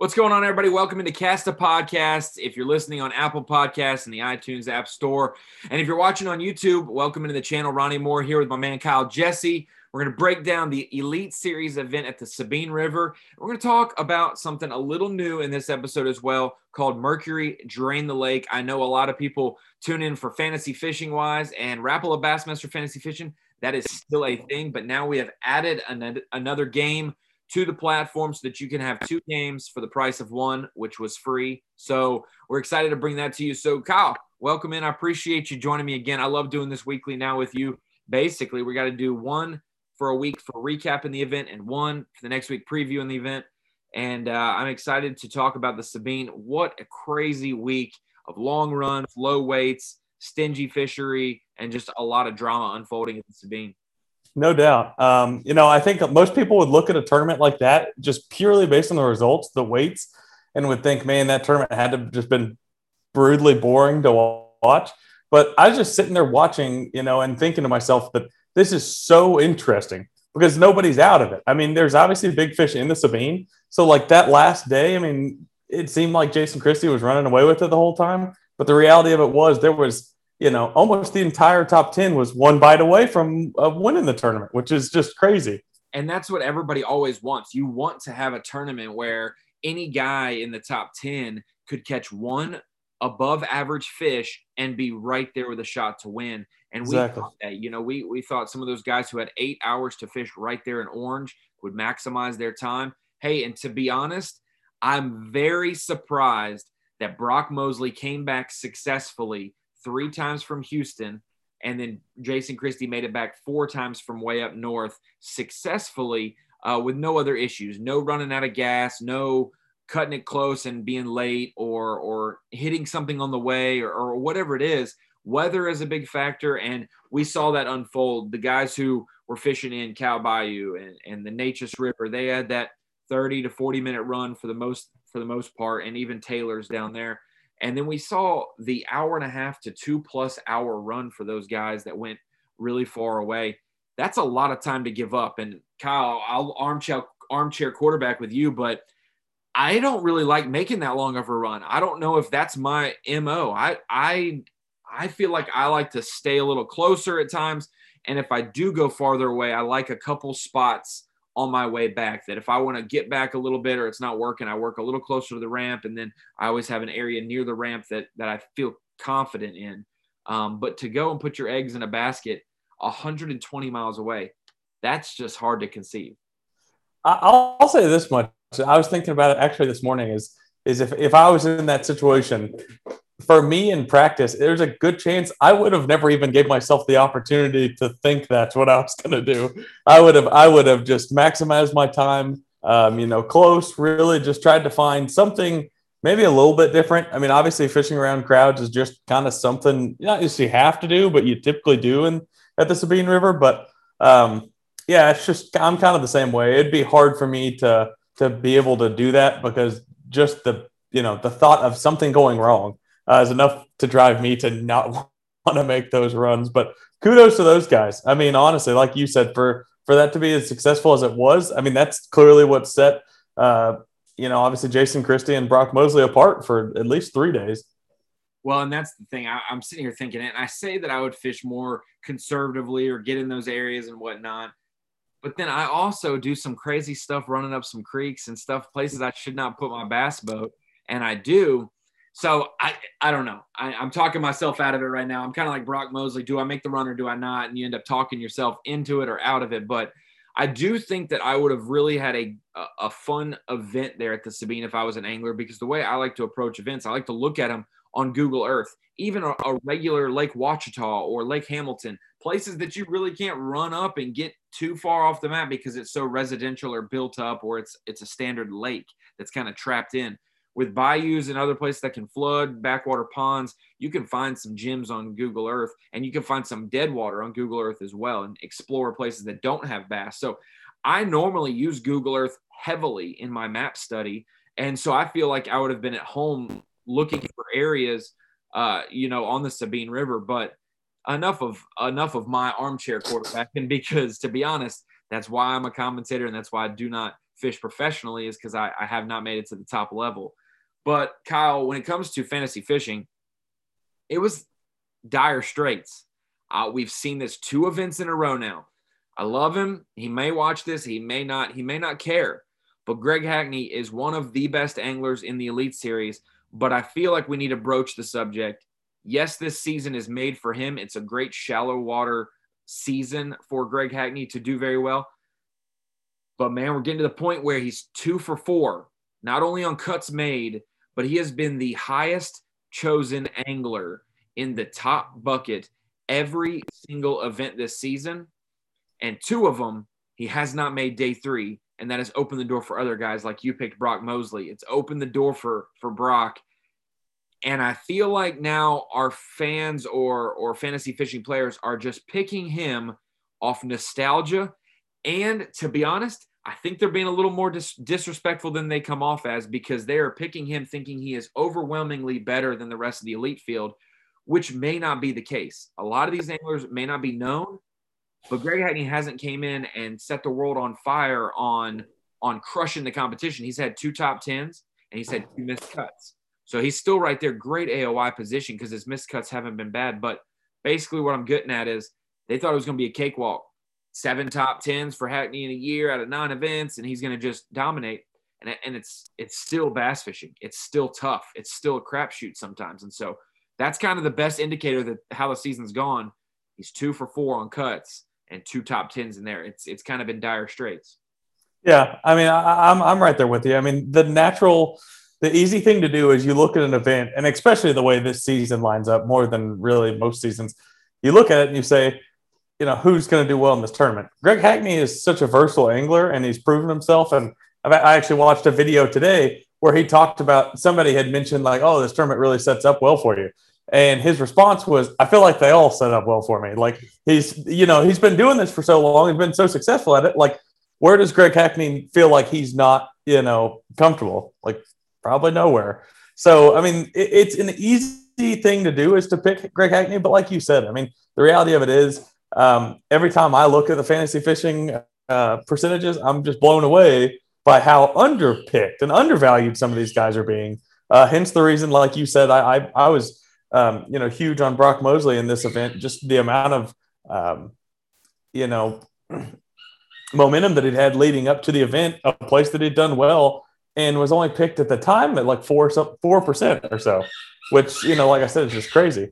What's going on, everybody? Welcome into Cast a Podcast. If you're listening on Apple Podcasts and the iTunes App Store, and if you're watching on YouTube, welcome into the channel. Ronnie Moore here with my man Kyle Jesse. We're going to break down the Elite Series event at the Sabine River. We're going to talk about something a little new in this episode as well called Mercury Drain the Lake. I know a lot of people tune in for fantasy fishing wise and Rapala Bassmaster Fantasy Fishing. That is still a thing, but now we have added another game to the platform so that you can have two games for the price of one, which was free. So we're excited to bring that to you. So, Kyle, welcome in. I appreciate you joining me again. I love doing this weekly now with you. Basically, we got to do one for a week for recapping the event and one for the next week previewing the event. And uh, I'm excited to talk about the Sabine. What a crazy week of long runs, low weights, stingy fishery, and just a lot of drama unfolding at the Sabine. No doubt. Um, you know, I think most people would look at a tournament like that just purely based on the results, the weights, and would think, man, that tournament had to just been brutally boring to watch. But I was just sitting there watching, you know, and thinking to myself that this is so interesting because nobody's out of it. I mean, there's obviously big fish in the Sabine. So, like that last day, I mean, it seemed like Jason Christie was running away with it the whole time. But the reality of it was there was you know, almost the entire top 10 was one bite away from uh, winning the tournament, which is just crazy. And that's what everybody always wants. You want to have a tournament where any guy in the top 10 could catch one above average fish and be right there with a shot to win. And we exactly. thought that, you know, we, we thought some of those guys who had eight hours to fish right there in orange would maximize their time. Hey, and to be honest, I'm very surprised that Brock Mosley came back successfully three times from Houston, and then Jason Christie made it back four times from way up north successfully uh, with no other issues, no running out of gas, no cutting it close and being late or or hitting something on the way or, or whatever it is. Weather is a big factor, and we saw that unfold. The guys who were fishing in Cow Bayou and, and the Neches River, they had that 30 to 40 minute run for the most for the most part, and even Taylor's down there. And then we saw the hour and a half to two plus hour run for those guys that went really far away. That's a lot of time to give up. And Kyle, I'll armchair armchair quarterback with you, but I don't really like making that long of a run. I don't know if that's my MO. I I I feel like I like to stay a little closer at times. And if I do go farther away, I like a couple spots on my way back that if I want to get back a little bit or it's not working, I work a little closer to the ramp. And then I always have an area near the ramp that, that I feel confident in. Um, but to go and put your eggs in a basket 120 miles away, that's just hard to conceive. I'll, I'll say this much. I was thinking about it actually this morning is, is if, if I was in that situation, for me in practice, there's a good chance I would have never even gave myself the opportunity to think that's what I was going to do. I would have, I would have just maximized my time, um, you know, close, really just tried to find something maybe a little bit different. I mean, obviously fishing around crowds is just kind of something not just you have to do, but you typically do in at the Sabine River. But um, yeah, it's just, I'm kind of the same way. It'd be hard for me to, to be able to do that because just the, you know, the thought of something going wrong uh, is enough to drive me to not want to make those runs. But kudos to those guys. I mean, honestly, like you said, for for that to be as successful as it was, I mean, that's clearly what set uh, you know, obviously Jason Christie and Brock Mosley apart for at least three days. Well, and that's the thing. I, am sitting here thinking, and I say that I would fish more conservatively or get in those areas and whatnot. But then I also do some crazy stuff running up some creeks and stuff, places I should not put my bass boat. And I do. So I I don't know. I, am talking myself out of it right now. I'm kind of like Brock Mosley. Do I make the run or do I not? And you end up talking yourself into it or out of it. But I do think that I would have really had a a fun event there at the Sabine if I was an angler because the way I like to approach events, I like to look at them on Google Earth, even a, a regular Lake Ouachita or Lake Hamilton, places that you really can't run up and get too far off the map because it's so residential or built up or it's it's a standard lake that's kind of trapped in with bayous and other places that can flood, backwater ponds, you can find some gems on Google Earth and you can find some dead water on Google Earth as well and explore places that don't have bass. So I normally use Google Earth heavily in my map study. And so I feel like I would have been at home looking for areas, uh, you know, on the Sabine River. But enough of enough of my armchair quarterbacking because to be honest, that's why I'm a commentator and that's why I do not fish professionally is because I, I have not made it to the top level. But Kyle, when it comes to fantasy fishing, it was dire straits. Uh, we've seen this two events in a row now. I love him. He may watch this. He may not. He may not care. But Greg Hackney is one of the best anglers in the Elite Series. But I feel like we need to broach the subject. Yes, this season is made for him. It's a great shallow water season for Greg Hackney to do very well. But man, we're getting to the point where he's two for four, not only on cuts made, but he has been the highest chosen angler in the top bucket every single event this season. And two of them, he has not made day three. And that has opened the door for other guys like you picked Brock Mosley. It's opened the door for, for Brock. And I feel like now our fans or, or fantasy fishing players are just picking him off nostalgia. And to be honest, I think they're being a little more dis- disrespectful than they come off as because they are picking him thinking he is overwhelmingly better than the rest of the elite field, which may not be the case. A lot of these anglers may not be known, but Greg Hackney hasn't came in and set the world on fire on on crushing the competition. He's had two top tens and he's had two missed cuts. So he's still right there, great AOY position because his missed cuts haven't been bad. But basically, what I'm getting at is they thought it was going to be a cakewalk seven top tens for Hackney in a year out of nine events, and he's going to just dominate. And, and it's it's still bass fishing. It's still tough. It's still a crapshoot sometimes. And so that's kind of the best indicator that how the season's gone. He's two for four on cuts and two top tens in there. It's it's kind of in dire straits. Yeah, I mean, I, I'm I'm right there with you. I mean, the natural, the easy thing to do is you look at an event, and especially the way this season lines up more than really most seasons. You look at it and you say, you know, who's going to do well in this tournament. Greg Hackney is such a versatile angler and he's proven himself. And I actually watched a video today where he talked about somebody had mentioned, like, oh, this tournament really sets up well for you. And his response was, I feel like they all set up well for me. Like, he's, you know, he's been doing this for so long, he's been so successful at it. Like, where does Greg Hackney feel like he's not, you know, comfortable? Like, probably nowhere. So, I mean, it, it's an easy thing to do is to pick Greg Hackney. But like you said, I mean, the reality of it is, um, every time I look at the fantasy fishing uh, percentages, I'm just blown away by how underpicked and undervalued some of these guys are being. Uh, hence the reason, like you said, I I, I was um, you know huge on Brock Mosley in this event. Just the amount of um, you know momentum that it had leading up to the event, a place that he'd done well, and was only picked at the time at like four four percent or so, which you know, like I said, is just crazy.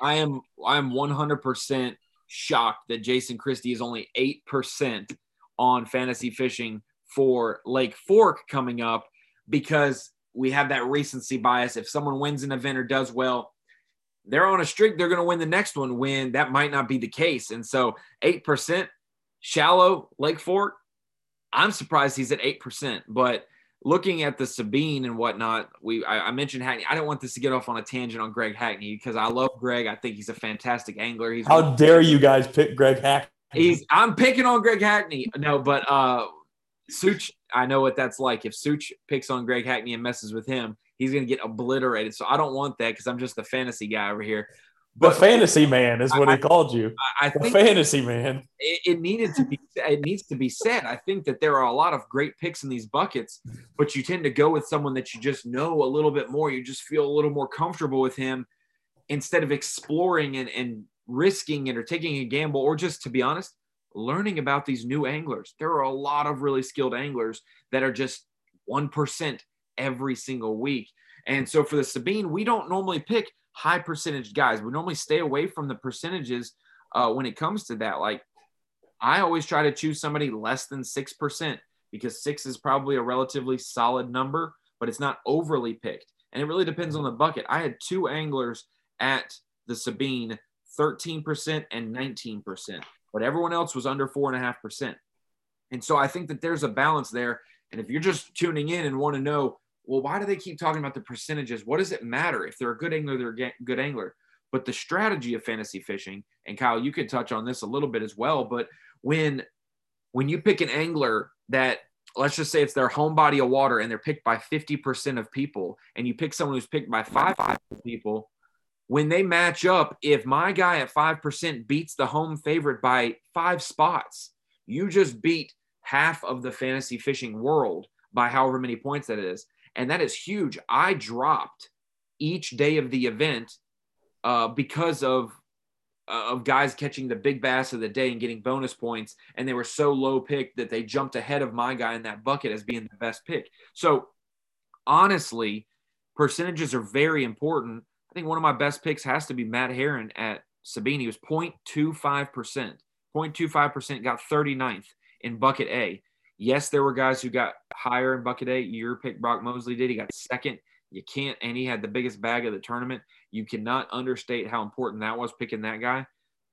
I am I am 100 percent shocked that Jason Christie is only 8% on fantasy fishing for Lake Fork coming up because we have that recency bias. If someone wins an event or does well, they're on a streak, they're going to win the next one when that might not be the case. And so 8% shallow Lake Fork, I'm surprised he's at 8%, but looking at the Sabine and whatnot, we I, I, mentioned Hackney. I don't want this to get off on a tangent on Greg Hackney because I love Greg. I think he's a fantastic angler. He's how dare you guys pick Greg Hackney? He's I'm picking on Greg Hackney. No, but uh Such, I know what that's like. If Such picks on Greg Hackney and messes with him, he's gonna get obliterated. So I don't want that because I'm just the fantasy guy over here. But the fantasy man is what I, he called you. I, I the fantasy man. It, it, needed to be. It needs to be said. I think that there are a lot of great picks in these buckets, but you tend to go with someone that you just know a little bit more. You just feel a little more comfortable with him instead of exploring and, and risking it or taking a gamble, or just to be honest, learning about these new anglers. There are a lot of really skilled anglers that are just one percent every single week. And so for the Sabine, we don't normally pick high percentage guys. We normally stay away from the percentages uh, when it comes to that. Like I always try to choose somebody less than 6% because six is probably a relatively solid number, but it's not overly picked. And it really depends on the bucket. I had two anglers at the Sabine, 13% and 19%, but everyone else was under 4.5%. And so I think that there's a balance there. And if you're just tuning in and want to know well, why do they keep talking about the percentages? What does it matter if they're a good angler? They're a good angler. But the strategy of fantasy fishing, and Kyle, you could touch on this a little bit as well. But when when you pick an angler that let's just say it's their home body of water and they're picked by 50% of people, and you pick someone who's picked by five people, when they match up, if my guy at 5% beats the home favorite by five spots, you just beat half of the fantasy fishing world by however many points that is. And that is huge. I dropped each day of the event uh, because of uh, of guys catching the big bass of the day and getting bonus points, and they were so low picked that they jumped ahead of my guy in that bucket as being the best pick. So honestly, percentages are very important. I think one of my best picks has to be Matt Herren at Sabine. He was 0.25%. 0.25% got 39th in bucket A. Yes, there were guys who got higher in bucket eight. Your pick, Brock Mosley, did. He got second. You can't, and he had the biggest bag of the tournament. You cannot understate how important that was picking that guy.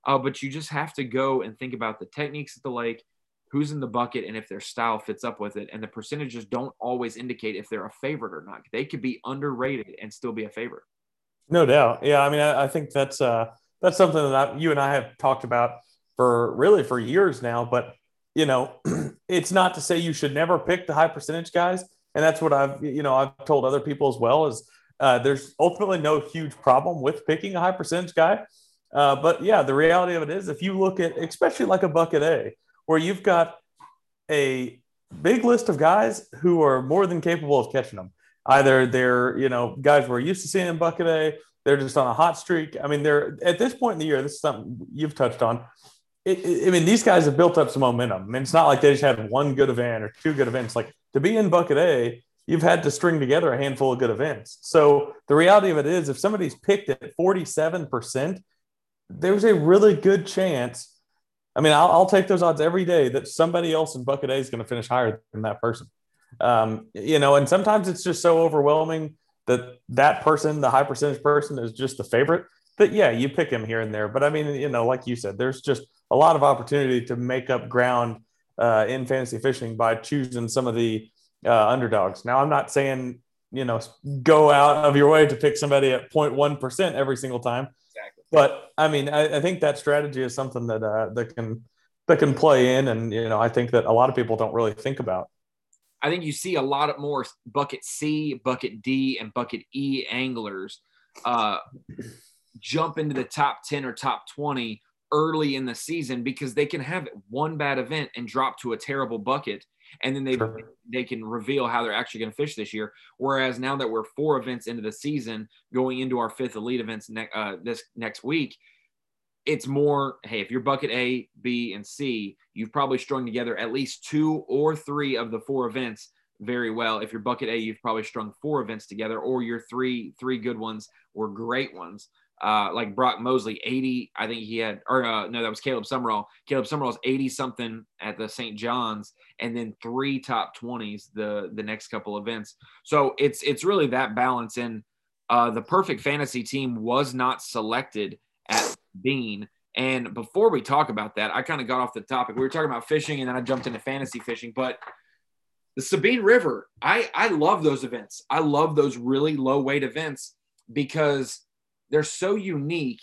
Uh, but you just have to go and think about the techniques at the lake, who's in the bucket, and if their style fits up with it. And the percentages don't always indicate if they're a favorite or not. They could be underrated and still be a favorite. No doubt. Yeah, I mean, I, I think that's uh, that's something that I, you and I have talked about for really for years now. But you know, it's not to say you should never pick the high percentage guys, and that's what I've you know I've told other people as well. Is uh, there's ultimately no huge problem with picking a high percentage guy. Uh, but yeah, the reality of it is, if you look at, especially like a bucket A, where you've got a big list of guys who are more than capable of catching them. Either they're, you know, guys we're used to seeing in bucket A, they're just on a hot streak. I mean, they're at this point in the year, this is something you've touched on. It, I mean, these guys have built up some momentum. I mean, it's not like they just had one good event or two good events. Like to be in bucket A, you've had to string together a handful of good events. So the reality of it is, if somebody's picked at 47%, there's a really good chance. I mean, I'll, I'll take those odds every day that somebody else in bucket A is going to finish higher than that person. Um, you know, and sometimes it's just so overwhelming that that person, the high percentage person, is just the favorite. That yeah, you pick him here and there. But I mean, you know, like you said, there's just a lot of opportunity to make up ground uh, in fantasy fishing by choosing some of the uh, underdogs. Now, I'm not saying you know go out of your way to pick somebody at 0.1 percent every single time. Exactly. But I mean, I, I think that strategy is something that uh, that can that can play in, and you know, I think that a lot of people don't really think about. I think you see a lot of more bucket C, bucket D, and bucket E anglers uh, jump into the top 10 or top 20 early in the season because they can have one bad event and drop to a terrible bucket and then they sure. they can reveal how they're actually going to fish this year. Whereas now that we're four events into the season, going into our fifth elite events ne- uh, this next week, it's more hey, if you're bucket A, B, and C, you've probably strung together at least two or three of the four events very well. If you're bucket A, you've probably strung four events together, or your three three good ones were great ones uh, like Brock Mosley, 80, I think he had, or uh, no, that was Caleb Sumrall. Caleb Sumrall's 80 something at the St. John's, and then three top 20s the the next couple events. So it's it's really that balance. And uh, the perfect fantasy team was not selected at Sabine. And before we talk about that, I kind of got off the topic. We were talking about fishing, and then I jumped into fantasy fishing. But the Sabine River, I I love those events. I love those really low weight events because they're so unique.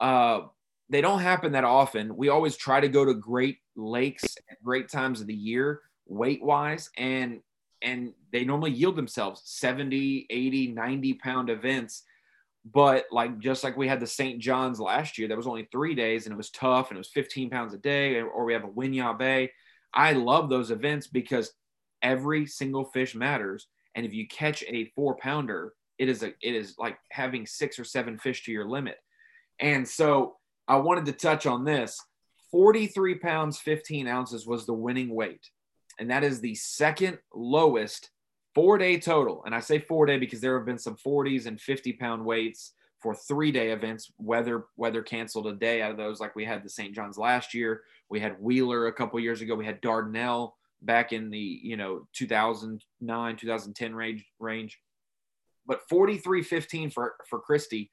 Uh, they don't happen that often. We always try to go to great lakes at great times of the year, weight wise, and and they normally yield themselves 70, 80, 90 pound events. But like just like we had the St. John's last year, that was only three days and it was tough and it was 15 pounds a day, or we have a Winyah Bay. I love those events because every single fish matters. And if you catch a four pounder, it is a it is like having six or seven fish to your limit. And so I wanted to touch on this. 43 pounds, 15 ounces was the winning weight. And that is the second lowest four day total. And I say four day because there have been some 40s and 50 pound weights for three day events. Weather weather canceled a day out of those, like we had the St. John's last year. We had Wheeler a couple years ago. We had Dardanelle back in the you know 2009 2010 range range but 43.15 for, for Christie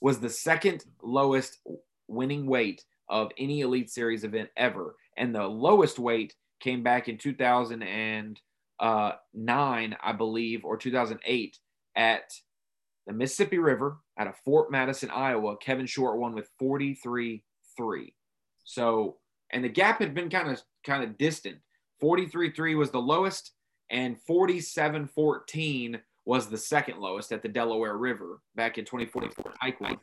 was the second lowest winning weight of any Elite Series event ever. And the lowest weight came back in 2009, uh, I believe, or 2008 at the Mississippi River out of Fort Madison, Iowa. Kevin Short won with 43 3. So, and the gap had been kind of kind of distant. 43 3 was the lowest, and 47 14 was the second lowest at the Delaware River back in 2044 Taekwondo.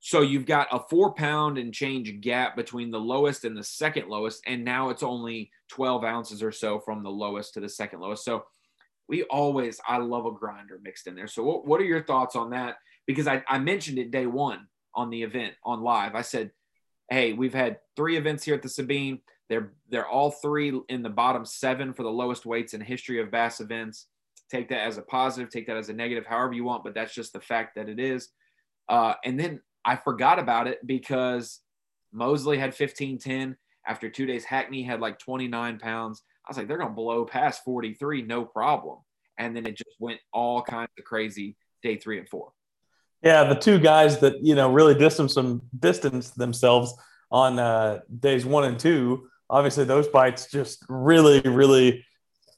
So you've got a four pound and change gap between the lowest and the second lowest. And now it's only 12 ounces or so from the lowest to the second lowest. So we always, I love a grinder mixed in there. So what, what are your thoughts on that? Because I, I mentioned it day one on the event on live. I said, hey, we've had three events here at the Sabine. They're they're all three in the bottom seven for the lowest weights in history of bass events. Take that as a positive, take that as a negative, however you want, but that's just the fact that it is. Uh, and then I forgot about it because Mosley had 1510. After two days, Hackney had like 29 pounds. I was like, they're going to blow past 43, no problem. And then it just went all kinds of crazy day three and four. Yeah, the two guys that you know really distance some distance themselves on uh, days one and two. Obviously, those bites just really, really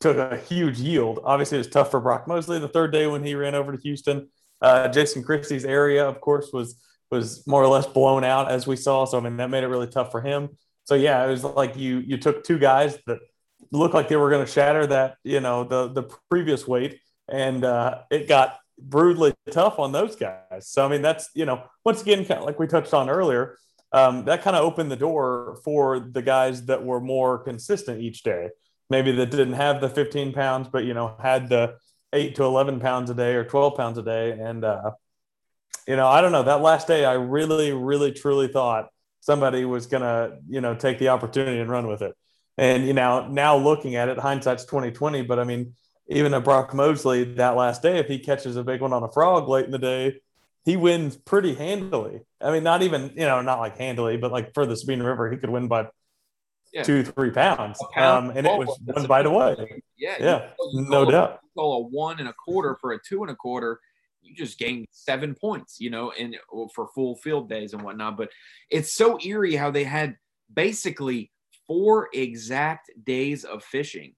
took a huge yield. Obviously, it was tough for Brock Mosley the third day when he ran over to Houston. Uh, Jason Christie's area, of course, was was more or less blown out as we saw. So I mean, that made it really tough for him. So yeah, it was like you you took two guys that looked like they were going to shatter that you know the the previous weight, and uh, it got brutally tough on those guys. So I mean, that's you know once again, kind of like we touched on earlier, um, that kind of opened the door for the guys that were more consistent each day. Maybe that didn't have the 15 pounds, but you know had the eight to 11 pounds a day or 12 pounds a day, and uh, you know I don't know that last day I really, really, truly thought somebody was gonna you know take the opportunity and run with it. And you know now looking at it, hindsight's 2020, but I mean even a Brock Mosley that last day, if he catches a big one on a frog late in the day, he wins pretty handily. I mean, not even, you know, not like handily, but like for the Sabine River, he could win by yeah. two, three pounds. Pound, um, and it was one bite away. Yeah. Yeah. no doubt. Call a one and a quarter for a two and a quarter. You just gained seven points, you know, and for full field days and whatnot. But it's so eerie how they had basically four exact days of fishing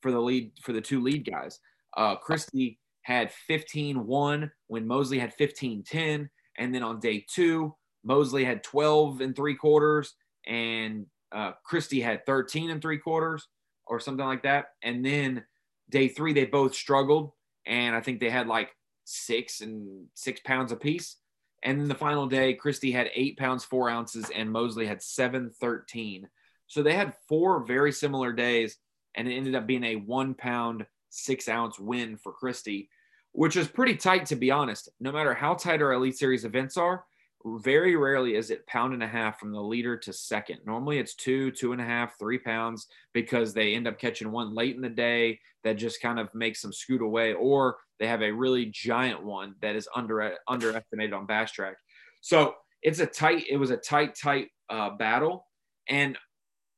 for the lead for the two lead guys. Uh, Christie had 15-1 when Mosley had 15-10, and then on day two, Mosley had 12 and three quarters, and uh, Christie had 13 and three quarters, or something like that. And then day three, they both struggled, and I think they had like six and six pounds apiece. And then the final day, Christie had eight pounds four ounces, and Mosley had seven thirteen. So they had four very similar days and it ended up being a one pound, six ounce win for Christie, which is pretty tight, to be honest. No matter how tight our Elite Series events are, very rarely is it pound and a half from the leader to second. Normally it's two, two and a half, three pounds because they end up catching one late in the day that just kind of makes them scoot away, or they have a really giant one that is under underestimated on BassTrakk. So it's a tight, it was a tight, tight uh, battle. And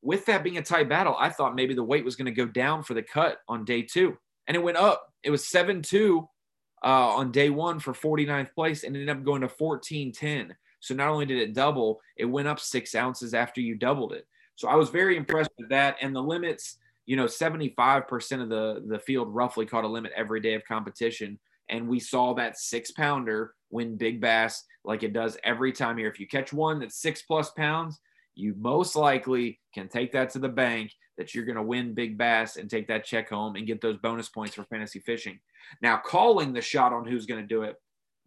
with that being a tight battle, I thought maybe the weight was going to go down for the cut on day two. And it went up. It was 7 2 uh, on day one for 49th place and ended up going to 1410. So not only did it double, it went up six ounces after you doubled it. So I was very impressed with that. And the limits, you know, 75% of the, the field roughly caught a limit every day of competition. And we saw that six pounder win big bass like it does every time here. If you catch one that's six plus pounds, you most likely can take that to the bank that you're going to win big bass and take that check home and get those bonus points for fantasy fishing. Now, calling the shot on who's going to do it,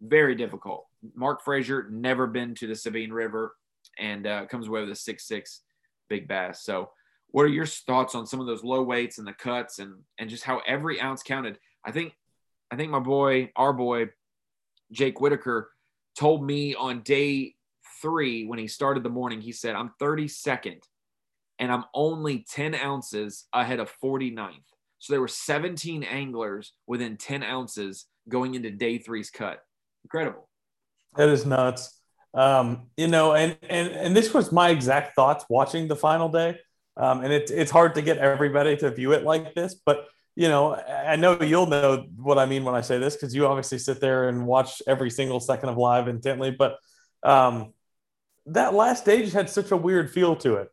very difficult. Mark Frazier never been to the Sabine River and uh, comes away with a six six big bass. So, what are your thoughts on some of those low weights and the cuts and and just how every ounce counted? I think I think my boy, our boy, Jake Whitaker, told me on day three, when he started the morning, he said, I'm 32nd and I'm only 10 ounces ahead of 49th. So there were 17 anglers within 10 ounces going into day three's cut. Incredible. That is nuts. Um, you know, and, and, and this was my exact thoughts watching the final day. Um, and it's, it's hard to get everybody to view it like this, but you know, I know you'll know what I mean when I say this, because you obviously sit there and watch every single second of live intently, but um, that last day just had such a weird feel to it.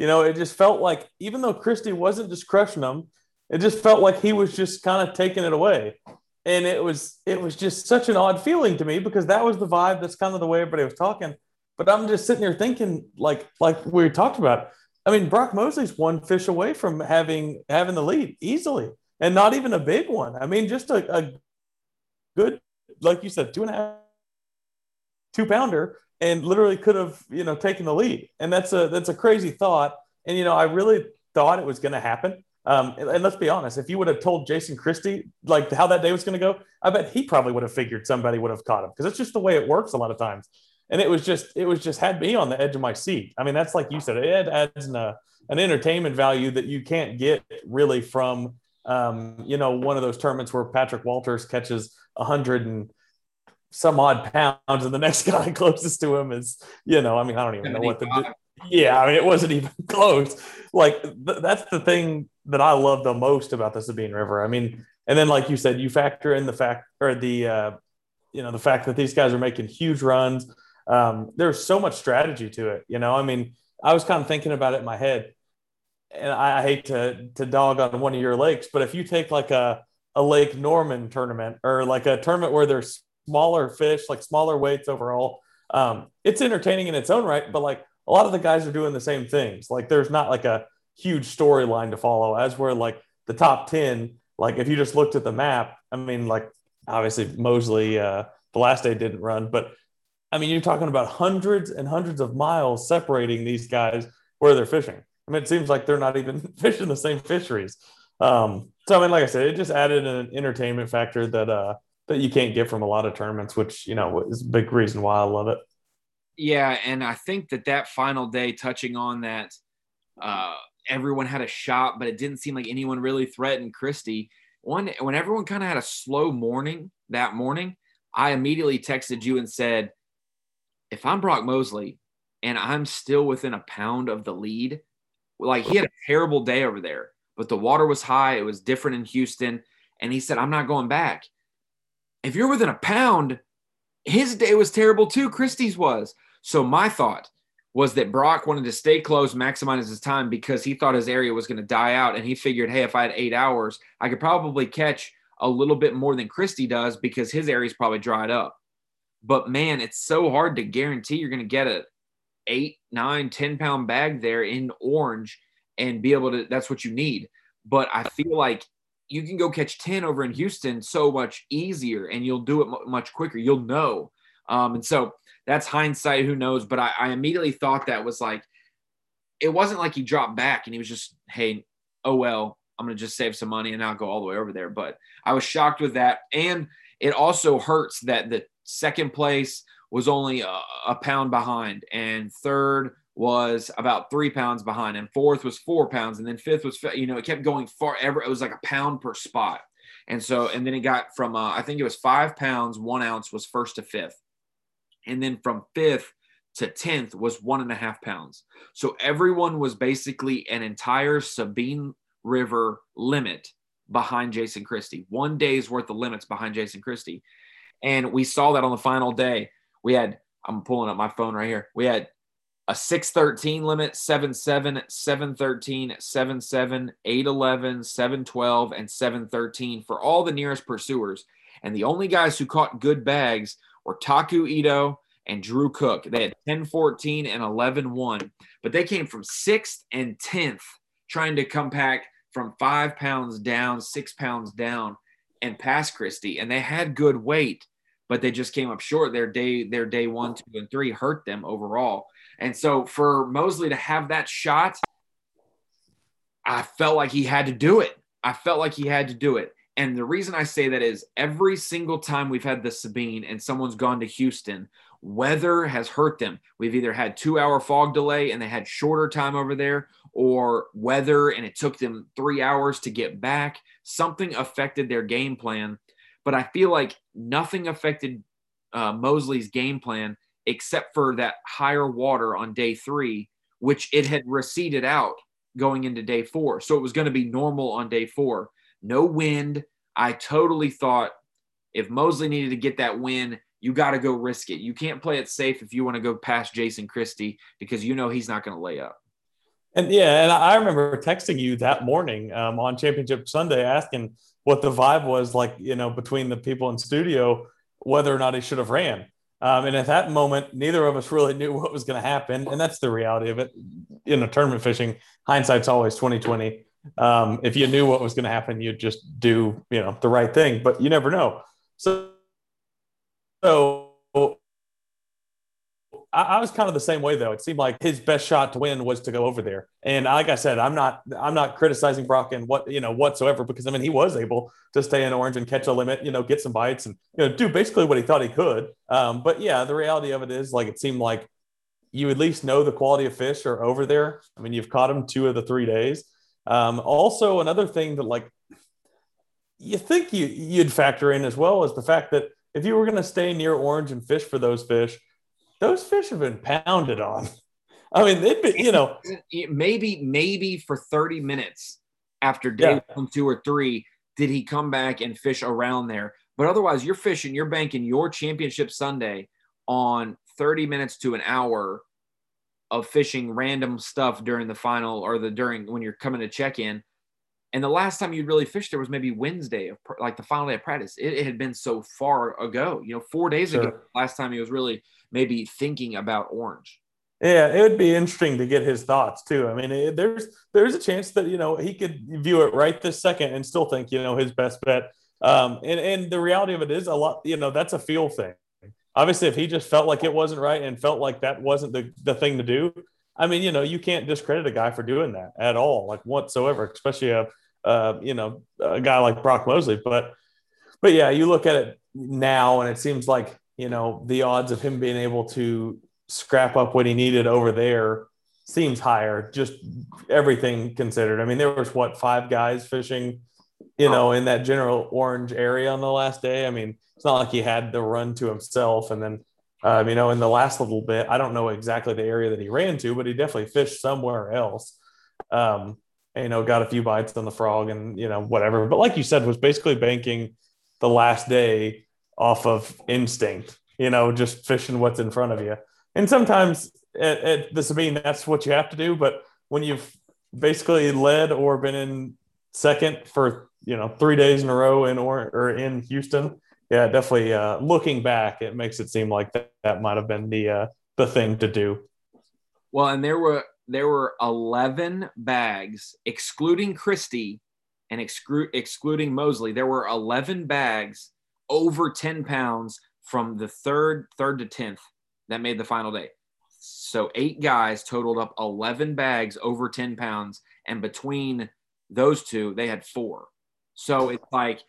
You know, it just felt like even though Christie wasn't just crushing them, it just felt like he was just kind of taking it away. And it was it was just such an odd feeling to me because that was the vibe. That's kind of the way everybody was talking. But I'm just sitting here thinking, like like we talked about. I mean, Brock Mosley's one fish away from having having the lead easily, and not even a big one. I mean, just a, a good, like you said, two and a half, two pounder and literally could have you know taken the lead. And that's a that's a crazy thought. And you know, I really thought it was going to happen. Um, and, and, let's be honest, if you would have told Jason Christie like how that day was going to go, I bet he probably would have figured somebody would have caught him because it's just the way it works a lot of times. And it was just it was just had me on the edge of my seat. I mean, that's like you said, it adds an, uh, an entertainment value that you can't get really from um, you know one of those tournaments where Patrick Walters catches a hundred and some odd pounds, and the next guy closest to him is you know I mean I don't even know what the yeah I mean it wasn't even close. Like th- that's the thing that I love the most about the Sabine River. I mean, and then like you said, you factor in the fact or the uh, you know the fact that these guys are making huge runs. Um, there's so much strategy to it. You know, I mean, I was kind of thinking about it in my head, and I, I hate to to dog on one of your lakes, but if you take like a a Lake Norman tournament or like a tournament where there's smaller fish, like smaller weights overall, um, it's entertaining in its own right. But like a lot of the guys are doing the same things. Like there's not like a huge storyline to follow, as where like the top 10, like if you just looked at the map, I mean, like obviously Mosley, uh, the last day didn't run, but I mean, you're talking about hundreds and hundreds of miles separating these guys where they're fishing. I mean, it seems like they're not even fishing the same fisheries. Um, so I mean, like I said, it just added an entertainment factor that uh, that you can't get from a lot of tournaments, which you know is a big reason why I love it. Yeah, and I think that that final day, touching on that, uh, everyone had a shot, but it didn't seem like anyone really threatened Christie. One when everyone kind of had a slow morning that morning, I immediately texted you and said, if I'm Brock Mosley and I'm still within a pound of the lead, like he had a terrible day over there, but the water was high. It was different in Houston. And he said, I'm not going back. If you're within a pound, his day was terrible too. Christie's was. So my thought was that Brock wanted to stay close, maximize his time because he thought his area was going to die out. And he figured, hey, if I had eight hours, I could probably catch a little bit more than Christie does because his area's probably dried up. But man, it's so hard to guarantee you're going to get a eight, nine, 10 pound bag there in orange and be able to, that's what you need. But I feel like you can go catch 10 over in Houston so much easier and you'll do it much quicker. You'll know. Um, and so that's hindsight, who knows? But I, I immediately thought that was like, it wasn't like he dropped back and he was just, hey, oh well, I'm going to just save some money and I'll go all the way over there. But I was shocked with that. And it also hurts that the second place was only a, a, pound behind, and third was about three pounds behind, and fourth was four pounds, and then fifth was you know it kept going far ever. It was like a pound per spot, and so and then it got from uh, I think it was five pounds one ounce was first to fifth, and then from fifth to tenth was one and a half pounds. So everyone was basically an entire Sabine River limit behind Jason Christie. One day's worth of limits behind Jason Christie. And we saw that on the final day. We had, I'm pulling up my phone right here. We had a 613 limit, 77, 713, 77, 811, 712, and 713 for all the nearest pursuers. And the only guys who caught good bags were Taku Ito and Drew Cook. They had 10 14 and 11 1, but they came from sixth and 10th trying to come back from five pounds down, six pounds down, and pass Christie. And they had good weight, but they just came up short. Their day, their day one, two, and three hurt them overall. And so for Mosley to have that shot, I felt like he had to do it. I felt like he had to do it. And the reason I say that is every single time we've had the Sabine and someone's gone to Houston, weather has hurt them. We've either had two hour fog delay and they had shorter time over there, or weather and it took them three hours to get back. Something affected their game plan but I feel like nothing affected uh, Mosley's game plan except for that higher water on day three, which it had receded out going into day four. So it was going to be normal on day four. No wind. I totally thought if Mosley needed to get that win, you got to go risk it. You can't play it safe if you want to go past Jason Christie because you know he's not going to lay up. And yeah, and I remember texting you that morning um, on Championship Sunday asking what the vibe was like, you know, between the people in studio, whether or not he should have ran. Um, and at that moment, neither of us really knew what was going to happen, and that's the reality of it. You know, tournament fishing, hindsight's always twenty twenty. Um, if you knew what was going to happen, you'd just do you know the right thing, but you never know. So, so I, I, was kind of the same way though. It seemed like his best shot to win was to go over there. And like I said, I'm not I'm not criticizing Brock and what you know whatsoever because I mean he was able to stay in orange and catch a limit, you know, get some bites and you know do basically what he thought he could. Um, but yeah, the reality of it is like it seemed like you at least know the quality of fish are over there. I mean, you've caught them two of the three days. Um, also, another thing that like you think you you'd factor in as well is the fact that if you were going to stay near orange and fish for those fish, those fish have been pounded on. I mean, they've been, you know, maybe maybe for 30 minutes after day yeah. one, two, or three, did he come back and fish around there? But otherwise, you're fishing, you're banking your championship Sunday on 30 minutes to an hour of fishing random stuff during the final or the during when you're coming to check in. And the last time you really fished there was maybe Wednesday of like the final day of practice. It, it had been so far ago, you know, four days sure. ago, last time he was really maybe thinking about orange. Yeah, it would be interesting to get his thoughts too. I mean, it, there's there's a chance that you know he could view it right this second and still think you know his best bet. Um, and and the reality of it is a lot. You know, that's a feel thing. Obviously, if he just felt like it wasn't right and felt like that wasn't the, the thing to do, I mean, you know, you can't discredit a guy for doing that at all, like whatsoever, especially a, uh, you know, a guy like Brock Mosley. But, but yeah, you look at it now and it seems like, you know, the odds of him being able to scrap up what he needed over there seems higher, just everything considered. I mean, there was what, five guys fishing, you know, in that general orange area on the last day. I mean, it's not like he had the run to himself. And then, um, you know, in the last little bit, I don't know exactly the area that he ran to, but he definitely fished somewhere else. Um, and, you know, got a few bites on the frog and, you know, whatever. But like you said, was basically banking the last day off of instinct, you know, just fishing what's in front of you. And sometimes at, at the Sabine, that's what you have to do. But when you've basically led or been in second for, you know, three days in a row in or, or in Houston, yeah, definitely. Uh, looking back, it makes it seem like that, that might have been the uh, the thing to do. Well, and there were there were eleven bags, excluding Christie and exclu- excluding Mosley. There were eleven bags over ten pounds from the third third to tenth that made the final day. So eight guys totaled up eleven bags over ten pounds, and between those two, they had four. So it's like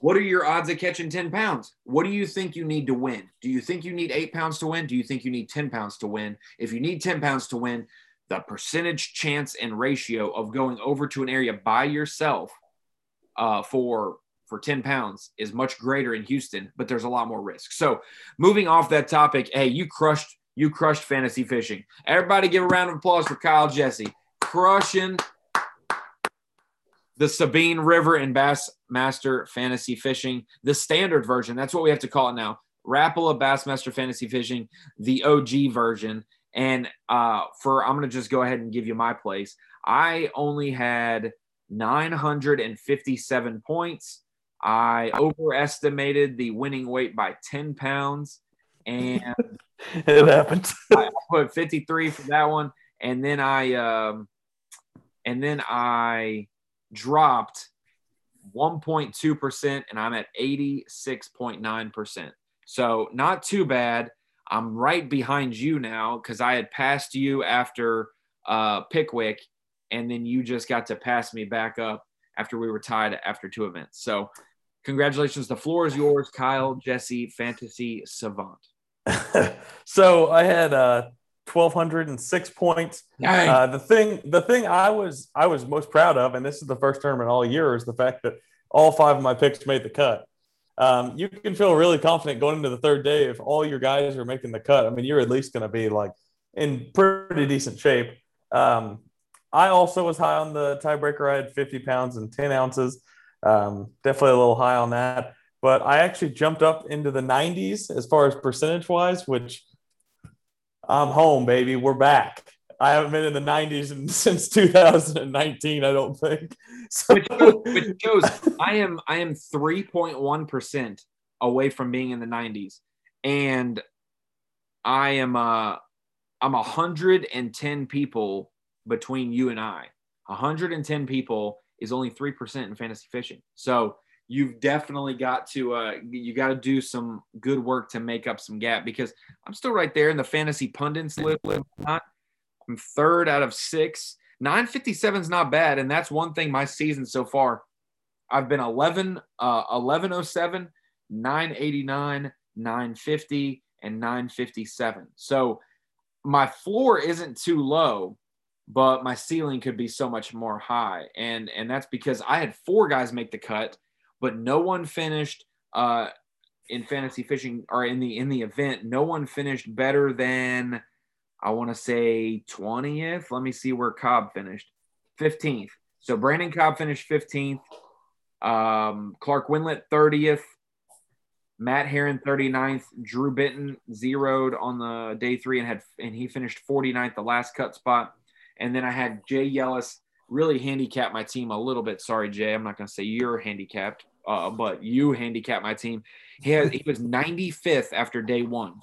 what are your odds of catching 10 pounds? What do you think you need to win? Do you think you need eight pounds to win? Do you think you need 10 pounds to win? If you need 10 pounds to win, the percentage chance and ratio of going over to an area by yourself uh, for for 10 pounds is much greater in Houston, but there's a lot more risk. So moving off that topic, hey, you crushed you crushed fantasy fishing. Everybody give a round of applause for Kyle Jesse. Crushing the Sabine River and Bassmaster Fantasy Fishing, the standard version. That's what we have to call it now. Rapala Bassmaster Fantasy Fishing, the OG version. And uh, for I'm to just go ahead and give you my place. I only had 957 points. I overestimated the winning weight by 10 pounds. And it happened. I put 53 for that one. And then I, um, and then I dropped 1.2%, and I'm at 86.9%. So not too bad. I'm right behind you now because I had passed you after uh, Pickwick, and then you just got to pass me back up after we were tied after two events. So congratulations. The floor is yours, Kyle Jesse, Fantasy Savant. so I had uh, 1206 points. Uh, the thing, the thing I was I was most proud of, and this is the first tournament all year, is the fact that all five of my picks made the cut. Um, you can feel really confident going into the third day if all your guys are making the cut. I mean, you're at least going to be like in pretty decent shape. Um, I also was high on the tiebreaker. I had 50 pounds and 10 ounces. Um, definitely a little high on that. But I actually jumped up into the 90s as far as percentage wise, which I'm home, baby. We're back. I haven't been in the 90s since 2019, I don't think. So. Which, which I am I am 3.1 percent away from being in the 90s, and I am uh I'm 110 people between you and I. 110 people is only three percent in fantasy fishing. So you've definitely got to uh, you got to do some good work to make up some gap because I'm still right there in the fantasy pundits list. I'm third out of six. 957 is not bad, and that's one thing my season so far. I've been 11, uh, 1107, 989, 950, and 957. So my floor isn't too low, but my ceiling could be so much more high. And and that's because I had four guys make the cut, but no one finished uh in fantasy fishing or in the in the event, no one finished better than I want to say 20th. Let me see where Cobb finished. 15th. So Brandon Cobb finished 15th. Um, Clark Wendlandt 30th. Matt Herren 39th. Drew Benton zeroed on the day three and had and he finished 49th, the last cut spot. And then I had Jay Yelas really handicap my team a little bit. Sorry, Jay. I'm not going to say you're handicapped, uh, but you handicap my team. He, he was 95th after day one,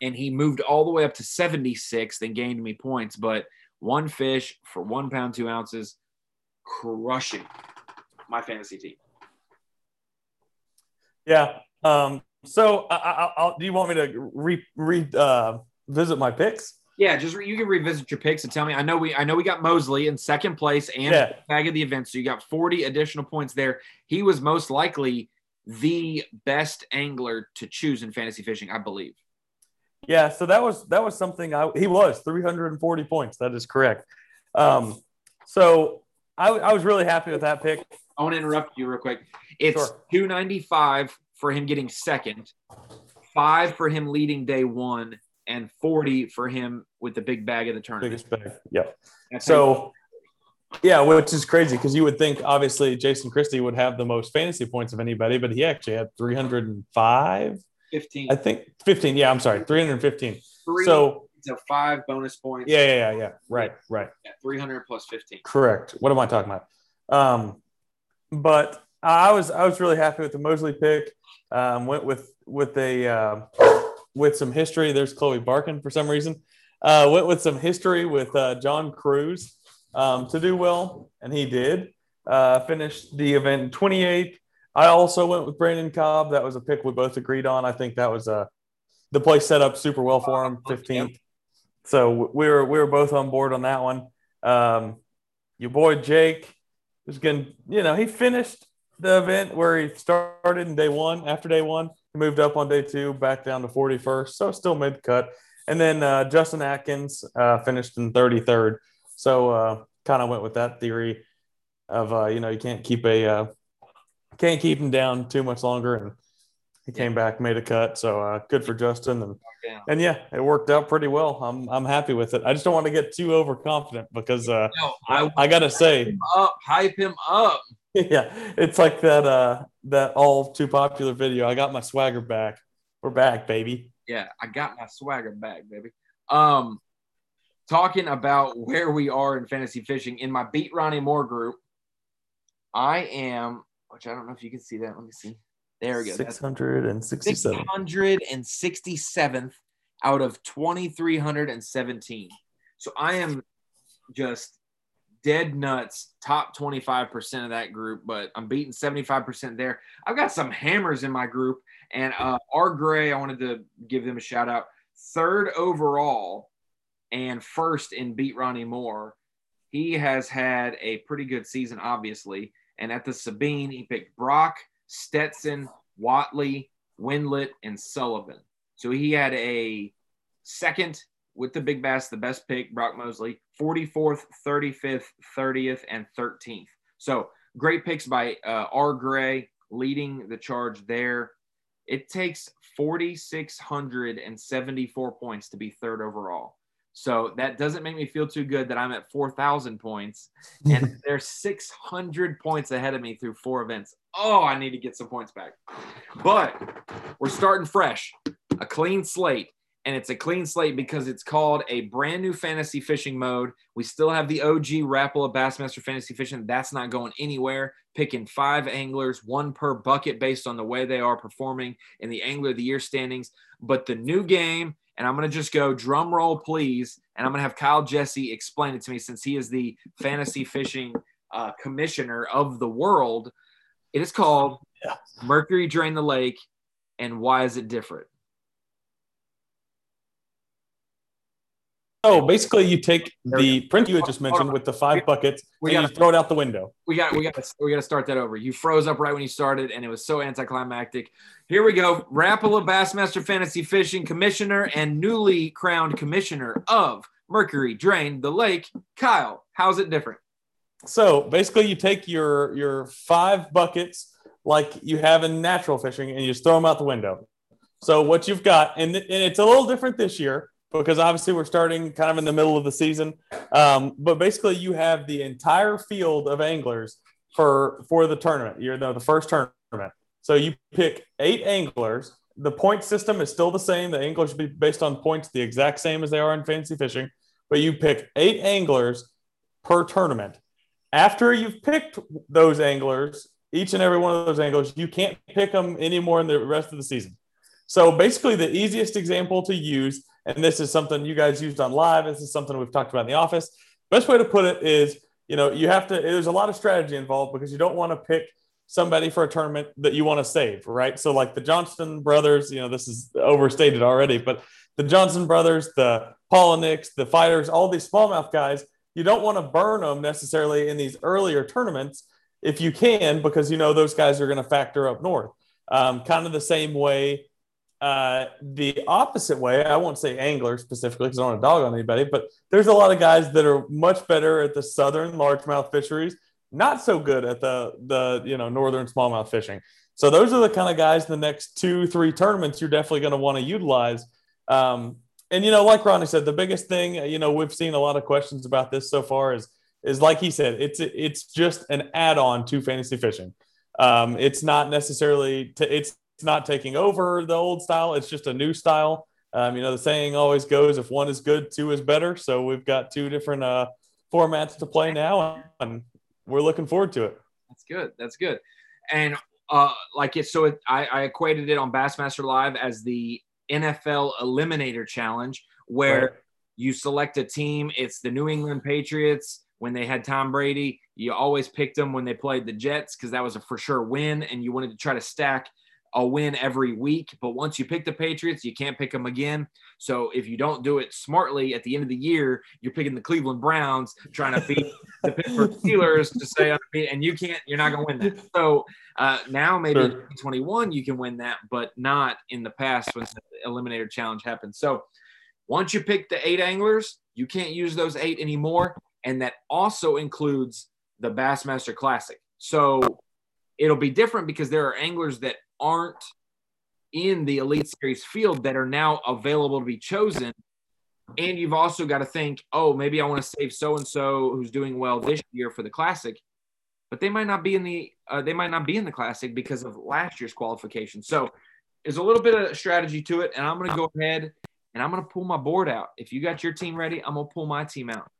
and he moved all the way up to 76th and gained me points. But one fish for one pound, two ounces, crushing my fantasy team. Yeah. Um, so I, I, do you want me to re, re uh, visit my picks? Yeah, just you can revisit your picks and tell me. I know we I know we got Mosley in second place and yeah. bag of the event, so you got 40 additional points there. He was most likely the best angler to choose in fantasy fishing, I believe. Yeah, so that was that was something I he was 340 points. That is correct. Um, so I, I was really happy with that pick. I want to interrupt you real quick. It's sure. 295 for him getting second, five for him leading day one, and 40 for him with the big bag of the tournament. Biggest bag. Yeah. That's so, yeah, which is crazy because you would think obviously Jason Christie would have the most fantasy points of anybody, but he actually had 305. 15. I think 15. Yeah, I'm sorry, 315. Three, so, so five bonus points. Yeah, yeah, yeah, yeah. Right, right. Yeah, 300 plus 15. Correct. What am I talking about? Um, but I was I was really happy with the Mosley pick. Um, went with with a uh, with some history. There's Chloe Barkin for some reason. Uh, went with some history with uh, John Crews um, to do well, and he did. Uh, finished the event 28th. I also went with Brandon Cobb. That was a pick we both agreed on. I think that was a uh, the place set up super well for him. 15th. So we were we were both on board on that one. Um, your boy Jake was getting, you know, he finished the event where he started in day one. After day one, moved up on day two, back down to 41st, so still mid cut. And then uh, Justin Atkins uh, finished in 33rd. So uh, kind of went with that theory of uh, you know you can't keep a uh, can't keep him down too much longer, and he came back, made a cut. So uh, good for Justin, and and yeah, it worked out pretty well. I'm I'm happy with it. I just don't want to get too overconfident because uh, no, I, I gotta say, up, hype him up. yeah, it's like that uh that all too popular video. I got my swagger back. We're back, baby. Yeah, I got my swagger back, baby. Um, talking about where we are in fantasy fishing in my beat Ronnie Moore group, I am, which I don't know if you can see that. Let me see. There we go. 667. 667th out of 2,317. So I am just dead nuts, top 25% of that group, but I'm beating 75% there. I've got some hammers in my group, and uh, R. Gray, I wanted to give them a shout out. Third overall and first in Beat Ronnie Moore. He has had a pretty good season, obviously. And at the Sabine, he picked Brock, Stetson, Whatley, Wendlandt, and Sullivan. So he had a second with the big bass, the best pick, Brock Mosley, 44th, 35th, 30th, and 13th. So great picks by uh, R. Gray leading the charge there. It takes 4,674 points to be third overall. So that doesn't make me feel too good that I'm at 4,000 points and they're 600 points ahead of me through four events. Oh, I need to get some points back. But we're starting fresh, a clean slate and it's a clean slate because it's called a brand new fantasy fishing mode. We still have the OG Rapala Bassmaster Fantasy Fishing. That's not going anywhere. Picking five anglers, one per bucket based on the way they are performing in the Angler of the Year standings. But the new game, and I'm going to just go drum roll, please. And I'm going to have Kyle Jesse explain it to me since he is the fantasy fishing uh, commissioner of the world. It is called Yeah. Mercury Drain the Lake, and why is it different? Oh, basically, you take the print you had just mentioned with the five buckets We and got you throw it out the window. we got we got we got to start that over. You froze up right when you started, and it was so anticlimactic. Here we go. Rapala Bassmaster Fantasy Fishing Commissioner and newly crowned Commissioner of Mercury Drain the Lake, Kyle. How's it different? So basically, you take your your five buckets like you have in natural fishing, and you just throw them out the window. So what you've got, and, and it's a little different this year because obviously we're starting kind of in the middle of the season. Um, but basically, you have the entire field of anglers for for the tournament. You're the, the first tournament. So you pick eight anglers. The point system is still the same. The anglers should be based on points, the exact same as they are in fantasy fishing. But you pick eight anglers per tournament. After you've picked those anglers, each and every one of those anglers, you can't pick them anymore in the rest of the season. So basically, the easiest example to use, and this is something you guys used on live. This is something we've talked about in the office. Best way to put it is, you know, you have to. There's a lot of strategy involved because you don't want to pick somebody for a tournament that you want to save, right? So like the Johnston brothers, you know, this is overstated already, but the Johnson brothers, the Palaniuks, the fighters, all these smallmouth guys, you don't want to burn them necessarily in these earlier tournaments if you can, because you know those guys are going to factor up north. Um, kind of the same way, uh, the opposite way. I won't say angler specifically because I don't want to dog on anybody, but there's a lot of guys that are much better at the southern largemouth fisheries, not so good at the the you know northern smallmouth fishing. So those are the kind of guys the next two three tournaments you're definitely going to want to utilize. Um, and you know, like Ronnie said, the biggest thing you know we've seen a lot of questions about this so far is is like he said, it's it's just an add-on to fantasy fishing. Um, it's not necessarily to, it's not taking over the old style. It's just a new style. Um, you know, the saying always goes, if one is good, two is better. So we've got two different uh, formats to play now, and we're looking forward to it. That's good. That's good. And uh, like it, so it, I, I equated it on Bassmaster Live as the NFL Eliminator Challenge, where Right. you select a team. It's the New England Patriots when they had Tom Brady. You always picked them when they played the Jets because that was a for sure win, and you wanted to try to stack a win every week. But once you pick the Patriots, you can't pick them again. So if you don't do it smartly at the end of the year, you're picking the Cleveland Browns, trying to beat the Pittsburgh Steelers to stay undefeated, and you can't. You're not going to win that. So uh, now maybe in Sure. 2021 you can win that, but not in the past when the Eliminator Challenge happened. So once you pick the eight anglers, you can't use those eight anymore, and that also includes the Bassmaster Classic. So it'll be different because there are anglers that aren't in the Elite Series field that are now available to be chosen. And you've also got to think, oh, maybe I want to save so and so who's doing well this year for the Classic, but they might not be in the uh, they might not be in the Classic because of last year's qualification. So there's a little bit of strategy to it, and I'm going to go ahead and I'm going to pull my board out. If you got your team ready, I'm going to pull my team out.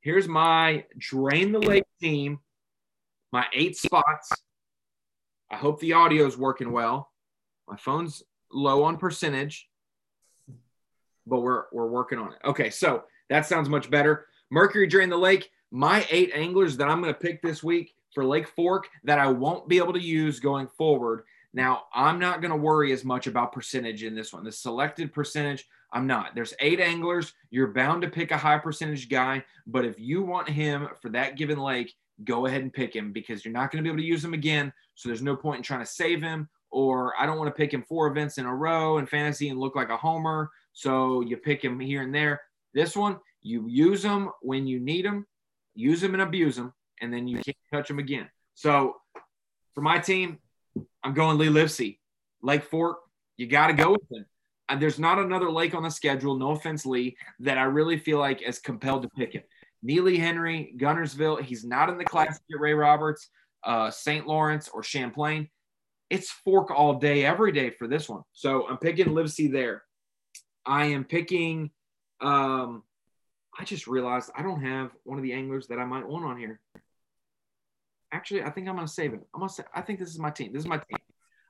Here's my drain the lake team, my eight spots. I hope the audio is working well. My phone's low on percentage, but we're we're working on it. Okay, so that sounds much better. Mercury drain the lake. My eight anglers that I'm going to pick this week for Lake Fork that I won't be able to use going forward. Now, I'm not going to worry as much about percentage in this one. The selected percentage, I'm not. There's eight anglers. You're bound to pick a high percentage guy, but if you want him for that given lake, go ahead and pick him because you're not going to be able to use him again. So there's no point in trying to save him. Or I don't want to pick him four events in a row in fantasy and look like a homer. So you pick him here and there. This one, you use him when you need him, use him and abuse him, and then you can't touch him again. So for my team, I'm going Lee Livesey. Lake Fork, you got to go with him. And there's not another lake on the schedule, no offense, Lee, that I really feel like is compelled to pick him. Neely Henry, Guntersville, he's not in the classic at Ray Roberts, uh, St. Lawrence, or Champlain. It's fork all day, every day for this one. So I'm picking Livesey there. I am picking, um, I just realized I don't have one of the anglers that I might want on here. Actually, I think I'm going to save it. I'm going to say, I think this is my team. This is my team.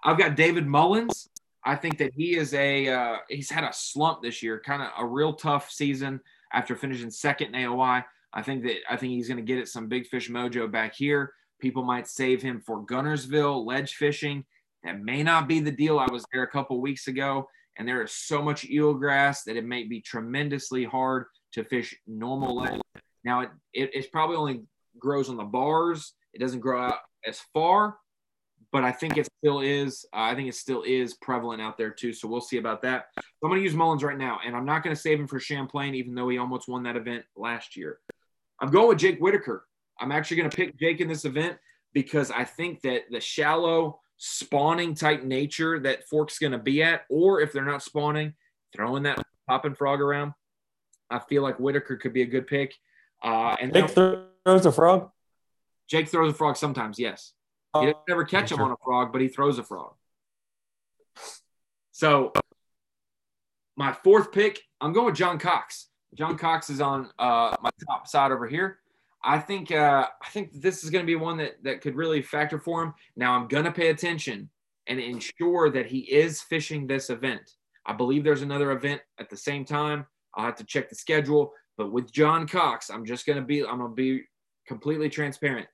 I've got David Mullins. I think that he is a uh, he's had a slump this year, kind of a real tough season after finishing second in AOY. I think that I think he's going to get it some big fish mojo back here. People might save him for Guntersville ledge fishing. That may not be the deal. I was there a couple weeks ago, and there is so much eelgrass that it may be tremendously hard to fish normal ledge. Now, it, it it's probably only grows on the bars. It doesn't grow out as far, but I think it still is. Uh, I think it still is prevalent out there too. So we'll see about that. I'm going to use Mullins right now, and I'm not going to save him for Champlain, even though he almost won that event last year. I'm going with Jake Whitaker. I'm actually going to pick Jake in this event because I think that the shallow spawning type nature that Fork's going to be at, or if they're not spawning, throwing that popping frog around, I feel like Whitaker could be a good pick. Uh, and Jake throws a frog. Jake throws a frog sometimes. Yes, he doesn't never catch him on a frog, but he throws a frog. So my fourth pick, I'm going with John Cox. John Cox is on uh, my top side over here. I think uh, I think this is going to be one that that could really factor for him. Now I'm going to pay attention and ensure that he is fishing this event. I believe there's another event at the same time. I'll have to check the schedule. But with John Cox, I'm just going to be I'm going to be completely transparent.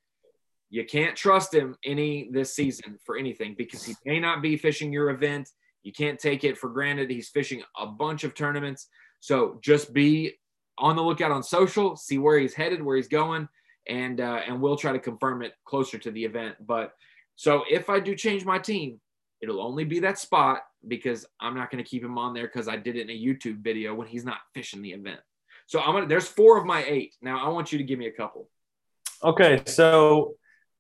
You can't trust him any this season for anything because he may not be fishing your event. You can't take it for granted. He's fishing a bunch of tournaments. So just be on the lookout on social, see where he's headed, where he's going, and uh, and we'll try to confirm it closer to the event. But so if I do change my team, it'll only be that spot because I'm not going to keep him on there because I did it in a YouTube video when he's not fishing the event. So I'm gonna. There's four of my eight. Now I want you to give me a couple. Okay, so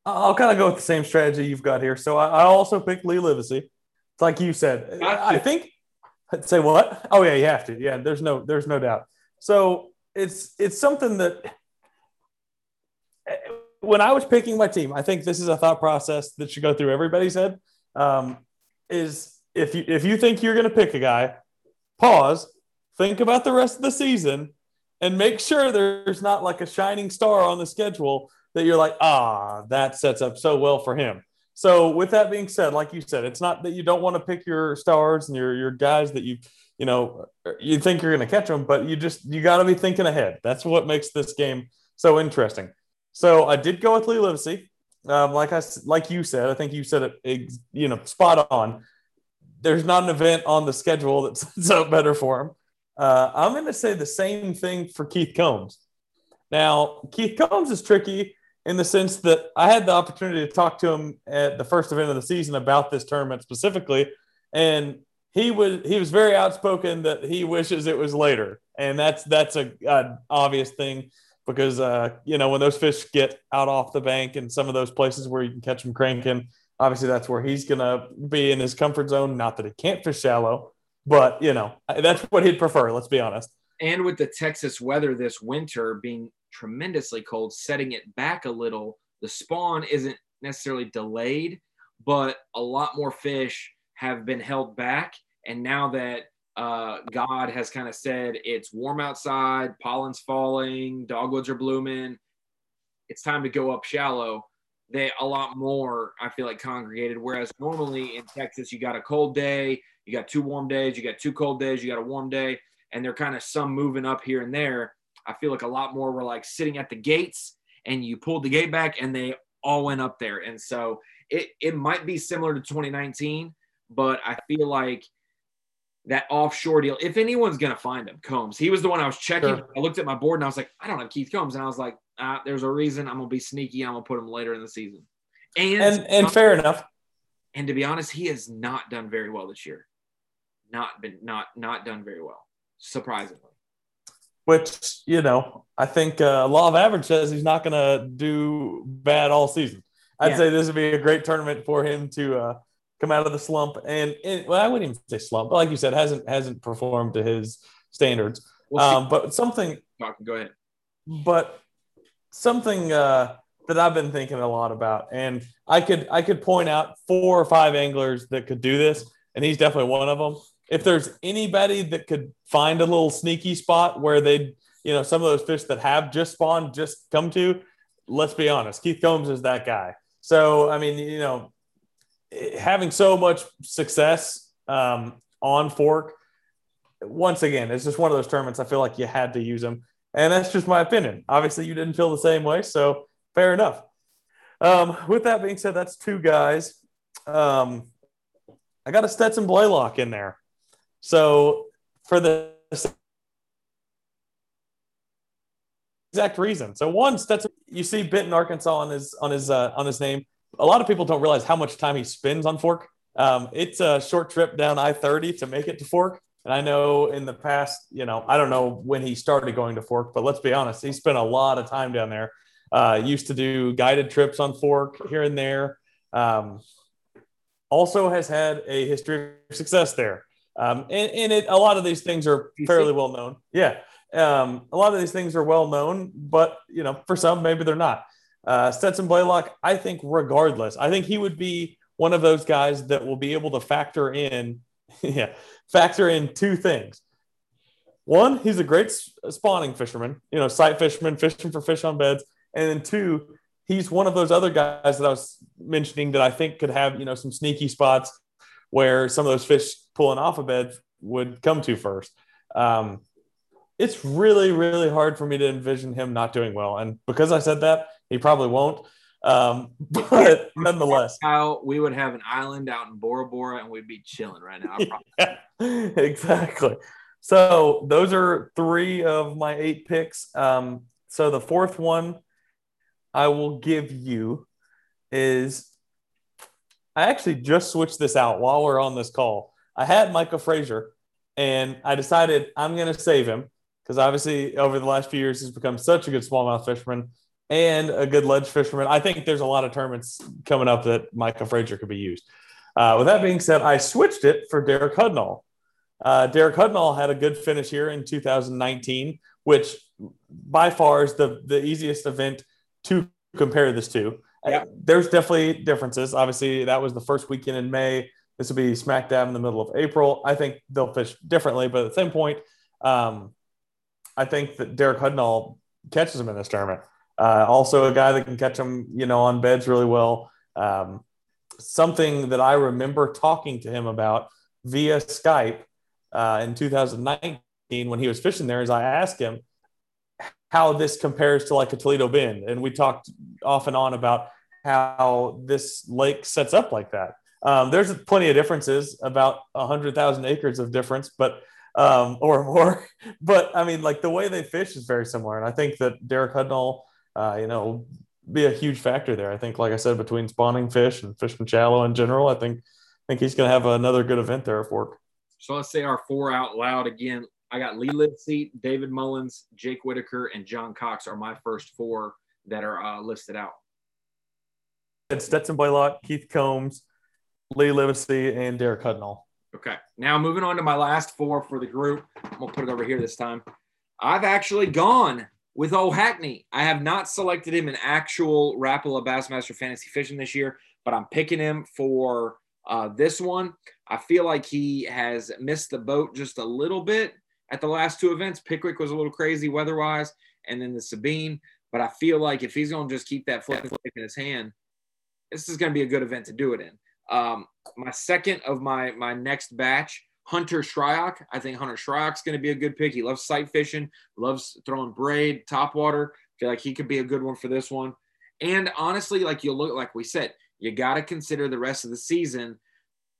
I'll kind of go with the same strategy you've got here. So I, I also picked Lee Livesey. It's like you said. I think. Say what? Oh yeah, you have to. Yeah, there's no, there's no doubt. So it's it's something that when I was picking my team, I think this is a thought process that should go through everybody's head. Um, is if you if you think you're going to pick a guy, pause, think about the rest of the season, and make sure there's not like a shining star on the schedule that you're like, ah, that sets up so well for him. So with that being said, like you said, it's not that you don't want to pick your stars and your your guys that you you know, you think you're going to catch them, but you just you got to be thinking ahead. That's what makes this game so interesting. So I did go with Lee Livesey. Um, like I like you said, I think you said it, you know, spot on. There's not an event on the schedule that sets up better for him. Uh, I'm going to say the same thing for Keith Combs. Now, Keith Combs is tricky in the sense that I had the opportunity to talk to him at the first event of the season about this tournament specifically, and he was he was very outspoken that he wishes it was later, and that's that's a, a obvious thing because uh, you know when those fish get out off the bank and some of those places where you can catch them cranking, obviously that's where he's gonna be in his comfort zone. Not that he can't fish shallow, but you know that's what he'd prefer. Let's be honest. And with the Texas weather this winter being tremendously cold, setting it back a little, the spawn isn't necessarily delayed, but a lot more fish have been held back and now that uh, God has kind of said it's warm outside, pollen's falling, dogwoods are blooming, it's time to go up shallow. They a lot more, I feel like, congregated. Whereas normally in Texas, you got a cold day, you got two warm days, you got two cold days, you got a warm day, and they're kind of some moving up here and there. I feel like a lot more were like sitting at the gates and you pulled the gate back and they all went up there. And so it, it might be similar to 2019, but I feel like that offshore deal. If anyone's going to find him, Combs. He was the one I was checking. Sure. I looked at my board and I was like, I don't have Keith Combs. And I was like, ah, there's a reason I'm going to be sneaky. I'm going to put him later in the season. And, and, and fair enough. And to be honest, he has not done very well this year. Not been, not, not done very well, surprisingly. Which, you know, I think uh, law of average says he's not going to do bad all season. I'd yeah. say this would be a great tournament for him to, uh, come out of the slump and, and well, I wouldn't even say slump, but like you said, hasn't hasn't performed to his standards. We'll um, but something. Go ahead. But something uh, that I've been thinking a lot about, and I could I could point out four or five anglers that could do this, and he's definitely one of them. If there's anybody that could find a little sneaky spot where they'd you know some of those fish that have just spawned just come to, let's be honest, Keith Combs is that guy. So I mean, you know, having so much success um, on fork, once again, it's just one of those tournaments. I feel like you had to use them, and that's just my opinion. Obviously, you didn't feel the same way, so fair enough. Um, with that being said, that's two guys. Um, I got a Stetson Blaylock in there. So for the exact reason. So one, Stetson, you see Benton, Arkansas on his on his uh, on his name. A lot of people don't realize how much time he spends on Fork. Um, it's a short trip down I thirty to make it to Fork. And I know in the past, you know, I don't know when he started going to Fork, but let's be honest, he spent a lot of time down there. Uh, used to do guided trips on Fork here and there. Um, also has had a history of success there. Um, and, and it, a lot of these things are fairly well known. Yeah. Um, a lot of these things are well known, but you know, for some, maybe they're not. Uh, Stetson Blaylock, I think, regardless, I think he would be one of those guys that will be able to factor in, yeah, factor in two things. One, he's a great spawning fisherman, you know, sight fisherman, fishing for fish on beds. And then two, he's one of those other guys that I was mentioning that I think could have, you know, some sneaky spots where some of those fish pulling off a bed would come to first. Um, it's really, really hard for me to envision him not doing well. And because I said that, he probably won't. Um, but nonetheless, Kyle, we would have an island out in Bora Bora and we'd be chilling right now. yeah, exactly. So those are three of my eight picks. Um, so the fourth one I will give you is I actually just switched this out while we're on this call. I had Micah Frazier and I decided I'm going to save him because obviously over the last few years he's become such a good smallmouth fisherman and a good ledge fisherman. I think there's a lot of tournaments coming up that Micah Frazier could be used. Uh, with that being said, I switched it for Derek Hudnall. Uh, Derek Hudnall had a good finish here in 2019, which by far is the, the easiest event to compare this to. Yeah. There's definitely differences. Obviously, that was the first weekend in May. This will be smack dab in the middle of April. I think they'll fish differently, but at the same point, um, I think that Derek Hudnall catches him in this tournament. Uh, also, a guy that can catch him, you know, on beds really well. Um, something that I remember talking to him about via Skype uh, in 2019 when he was fishing there is I asked him how this compares to like a Toledo Bend. And we talked off and on about how this lake sets up like that. Um, there's plenty of differences, about 100,000 acres of difference, but um, or more. But I mean, like the way they fish is very similar. And I think that Derek Hudnall, uh, you know, be a huge factor there. I think, like I said, between spawning fish and fishing shallow in general, I think I think he's going to have another good event there at Fork. So let's say our four out loud again. I got Lee Livesey, David Mullins, Jake Whitaker, and John Cox are my first four that are uh, listed out. And Stetson Blaylock, Keith Combs, Lee Livesey, and Derek Hudnall. Okay. Now moving on to my last four for the group. I'm gonna put it over here this time. I've actually gone with O'Hackney. I have not selected him in actual Rapala Bassmaster Fantasy Fishing this year, but I'm picking him for uh, this one. I feel like he has missed the boat just a little bit at the last two events. Pickwick was a little crazy weather wise, and then the Sabine. But I feel like if he's going to just keep that flip in his hand, this is going to be a good event to do it in. Um, my second of my my next batch, Hunter Shryock. I think Hunter Shryock's going to be a good pick. He loves sight fishing, loves throwing braid, top water. Feel like he could be a good one for this one. And honestly, like you look, like we said, you got to consider the rest of the season.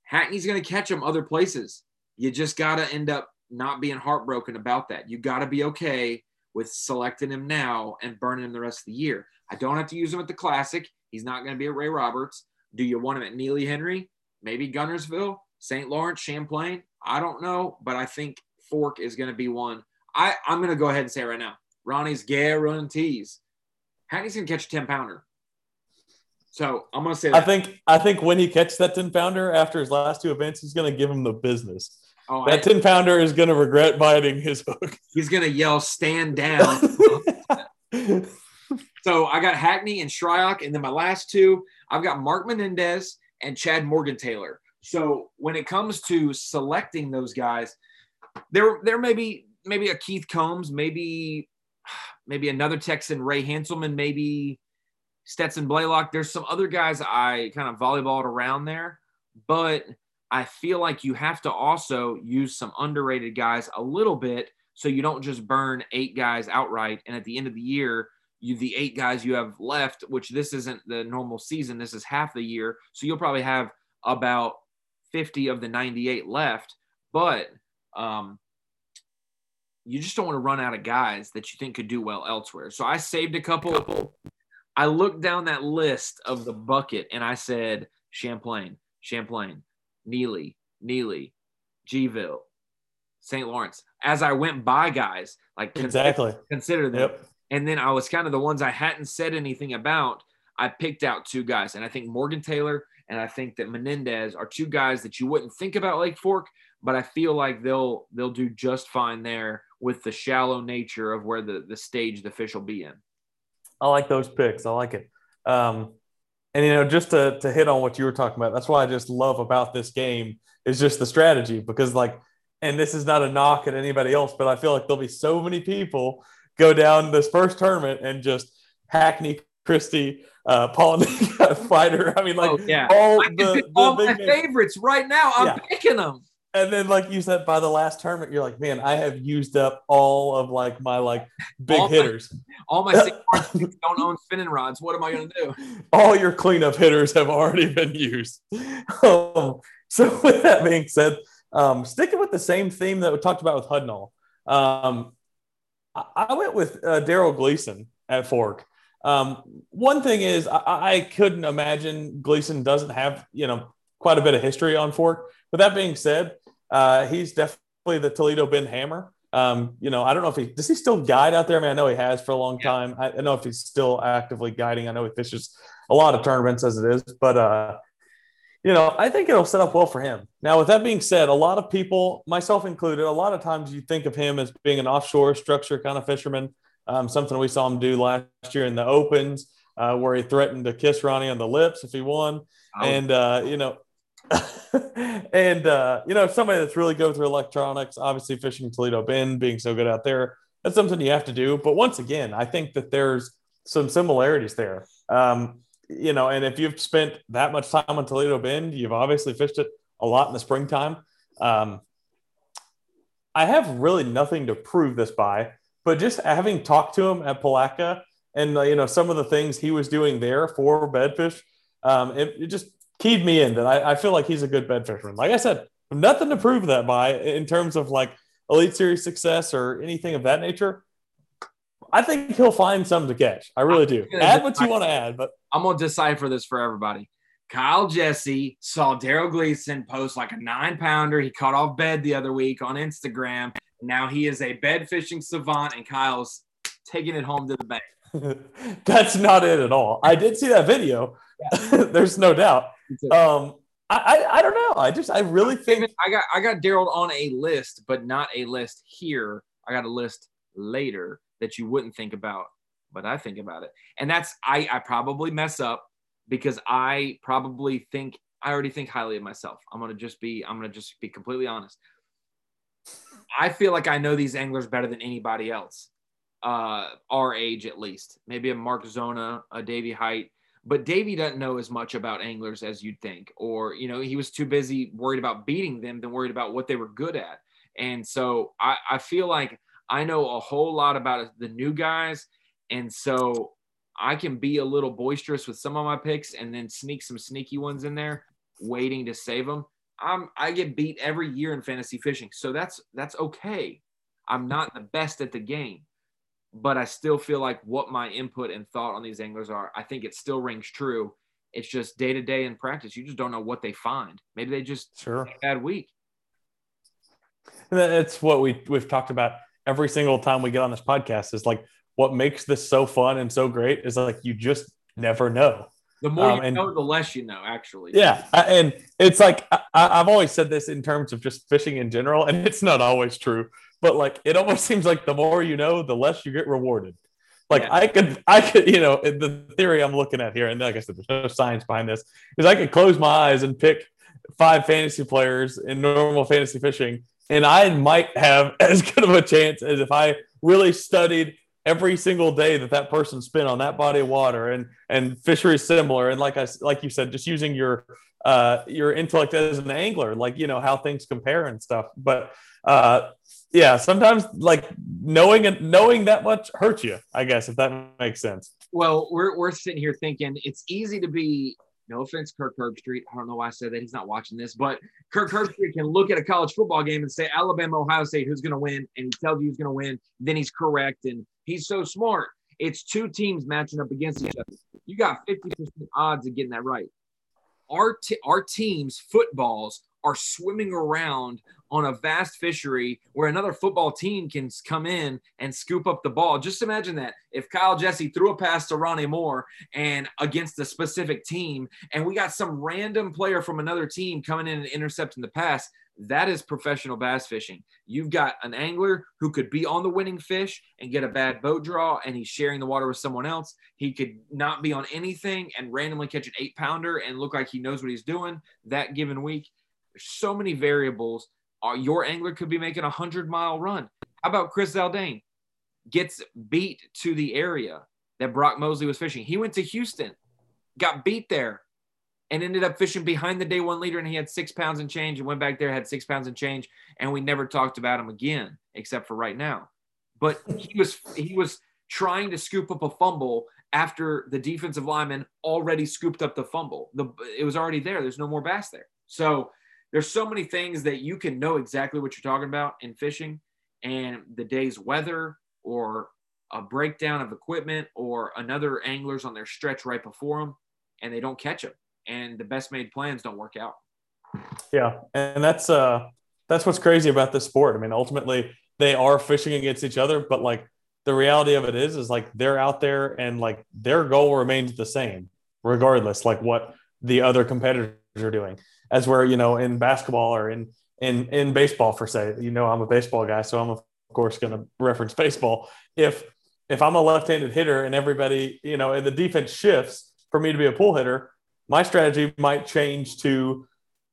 Hackney's going to catch him other places. You just got to end up not being heartbroken about that. You got to be okay with selecting him now and burning him the rest of the year. I don't have to use him at the Classic. He's not going to be at Ray Roberts. Do you want him at Neely Henry? Maybe Guntersville, St. Lawrence, Champlain? I don't know, but I think Fork is going to be one. I, I'm going to go ahead and say right now Ronnie's guarantees. Hackney's going to catch a 10 pounder. So I'm going to say that. I think I think when he catches that 10 pounder after his last two events, he's going to give him the business. Oh, that 10 pounder is going to regret biting his hook. He's going to yell, stand down. so I got Hackney and Shryock. And then my last two, I've got Mark Menendez and Chad Morgan Taylor. So when it comes to selecting those guys, there, there may be maybe a Keith Combs, maybe, maybe another Texan, Ray Hanselman, maybe Stetson Blaylock. There's some other guys I kind of volleyballed around there, but – I feel like you have to also use some underrated guys a little bit so you don't just burn eight guys outright. And at the end of the year, you the eight guys you have left, which this isn't the normal season, this is half the year. So you'll probably have about 50 of the 98 left, but um, you just don't want to run out of guys that you think could do well elsewhere. So I saved a couple. I looked down that list of the bucket and I said Champlain, Champlain, Neely, Neely, Gville, St. Lawrence. As I went by guys, like exactly consider, consider them. Yep. And then I was kind of the ones I hadn't said anything about. I picked out two guys, and I think Morgan Taylor and I think that Menendez are two guys that you wouldn't think about Lake Fork, but I feel like they'll they'll do just fine there with the shallow nature of where the the stage the fish will be in. I like those picks. I like it. Um, and you know, just to to hit on what you were talking about, that's why I just love about this game is just the strategy because like, and this is not a knock at anybody else, but I feel like there'll be so many people go down this first tournament and just Hackney Christie, uh, Paul fighter. I mean, like oh, yeah. all the, the all my favorites right now. I'm yeah. picking them. And then, like you said, by the last tournament, you're like, man, I have used up all of like my like big all hitters. My, all my don't own spinning rods. What am I going to do? All your cleanup hitters have already been used. Um, so, with that being said, um, sticking with the same theme that we talked about with Hudnall, um, I, I, went with uh, Darold Gleason at Fork. Um, one thing is, I, I couldn't imagine Gleason doesn't have you know quite a bit of history on Fork. But that being said, uh, he's definitely the Toledo Bend Hammer. Um, you know, I don't know if he does he still guide out there. I mean, I know he has for a long yeah. time. I, I know if he's still actively guiding. I know he fishes a lot of tournaments as it is, but uh, you know, I think it'll set up well for him. Now, with that being said, a lot of people, myself included, a lot of times you think of him as being an offshore structure kind of fisherman. Um, something we saw him do last year in the opens, uh, where he threatened to kiss Ronnie on the lips if he won, oh. and uh, you know, and uh, you know, somebody that's really good through electronics, obviously fishing Toledo Bend, being so good out there, that's something you have to do. But once again, I think that there's some similarities there. Um, you know, and if you've spent that much time on Toledo Bend, you've obviously fished it a lot in the springtime. Um, I have really nothing to prove this by, but just having talked to him at Palatka and uh, you know some of the things he was doing there for bedfish, um, it, it just keyed me in that I, I feel like he's a good bed fisherman. Like I said, nothing to prove that by in terms of like elite series success or anything of that nature. I think he'll find some to catch. I really do. Add what you want to add, but I'm gonna decipher this for everybody. Kyle Jesse saw Darold Gleason post like a nine pounder. He caught off bed the other week on Instagram. Now he is a bed fishing savant, and Kyle's taking it home to the bank. That's not it at all. I did see that video. Yeah. There's no doubt. Um, I, I, I don't know. I just I really think I got I got Darold on a list, but not a list here. I got a list later that you wouldn't think about, but I think about it. And that's I I probably mess up because I probably think I already think highly of myself. I'm gonna just be I'm gonna just be completely honest. I feel like I know these anglers better than anybody else, uh, our age at least. Maybe a Mark Zona, a Davy Hite, but Davy doesn't know as much about anglers as you'd think, or you know, he was too busy worried about beating them than worried about what they were good at. And so I, I feel like I know a whole lot about the new guys, and so I can be a little boisterous with some of my picks, and then sneak some sneaky ones in there, waiting to save them. I'm I get beat every year in fantasy fishing, so that's that's okay. I'm not the best at the game, but I still feel like what my input and thought on these anglers are, I think it still rings true. It's just day to day in practice. You just don't know what they find. Maybe they just sure bad week. And that's what we we've talked about every single time we get on this podcast. Is like what makes this so fun and so great is like you just never know. The more um, you and, know, the less you know. Actually, yeah, and it's like I, I've always said this in terms of just fishing in general, and it's not always true but like it almost seems like the more you know, the less you get rewarded. Like yeah. I could, I could, you know, the theory I'm looking at here, and like I said, there's no science behind this, is I could close my eyes and pick five fantasy players in normal fantasy fishing, and I might have as good of a chance as if I really studied every single day that that person spent on that body of water and and fishery similar and like i like you said just using your uh your intellect as an angler like you know how things compare and stuff but uh yeah sometimes like knowing and knowing that much hurts you i guess if that makes sense well we're, we're sitting here thinking it's easy to be no offense, Kirk Herbstreit. I don't know why I said that. He's not watching this, but Kirk Herbstreit can look at a college football game and say Alabama, Ohio State, who's going to win, and he tells you who's going to win. Then he's correct, and he's so smart. It's two teams matching up against each other. You got 50% odds of getting that right. Our, t- our teams, footballs, are swimming around on a vast fishery where another football team can come in and scoop up the ball. Just imagine that if Kyle Jesse threw a pass to Ronnie Moore and against a specific team, and we got some random player from another team coming in and intercepting the pass, that is professional bass fishing. You've got an angler who could be on the winning fish and get a bad boat draw, and he's sharing the water with someone else. He could not be on anything and randomly catch an eight pounder and look like he knows what he's doing that given week. There's so many variables. Uh, your angler could be making a hundred mile run. How about Chris Zaldain gets beat to the area that Brock Mosley was fishing? He went to Houston, got beat there, and ended up fishing behind the day one leader. And he had six pounds and change and went back there, had six pounds and change. And we never talked about him again, except for right now. But he was he was trying to scoop up a fumble after the defensive lineman already scooped up the fumble. The it was already there. There's no more bass there. So there's so many things that you can know exactly what you're talking about in fishing and the day's weather or a breakdown of equipment or another angler's on their stretch right before them and they don't catch them and the best made plans don't work out. Yeah and that's uh that's what's crazy about this sport. I mean ultimately they are fishing against each other but like the reality of it is is like they're out there and like their goal remains the same regardless like what the other competitors are doing as where you know in basketball or in in in baseball for say you know i'm a baseball guy so i'm of course going to reference baseball. If if i'm a left-handed hitter and everybody you know and the defense shifts for me to be a pull hitter my strategy might change to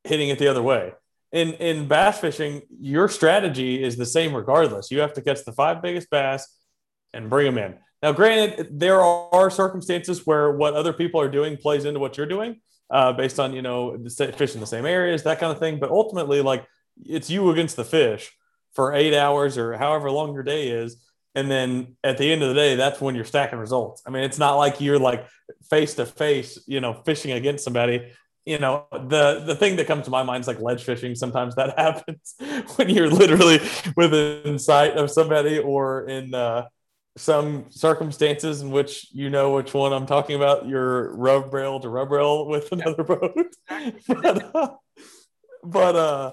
hitting it the other way. In in bass fishing your strategy is the same regardless. You have to catch the five biggest bass and bring them in. Now granted there are circumstances where what other people are doing plays into what you're doing uh, based on you know the fish in the same areas, that kind of thing. But ultimately, like it's you against the fish for eight hours or however long your day is. And then at the end of the day, that's when you're stacking results. I mean, it's not like you're like face to face, you know, fishing against somebody. You know, the the thing that comes to my mind is like ledge fishing. Sometimes that happens when you're literally within sight of somebody or in uh, some circumstances in which you know which one I'm talking about. You're rub rail to rub rail with another boat, but uh, but uh,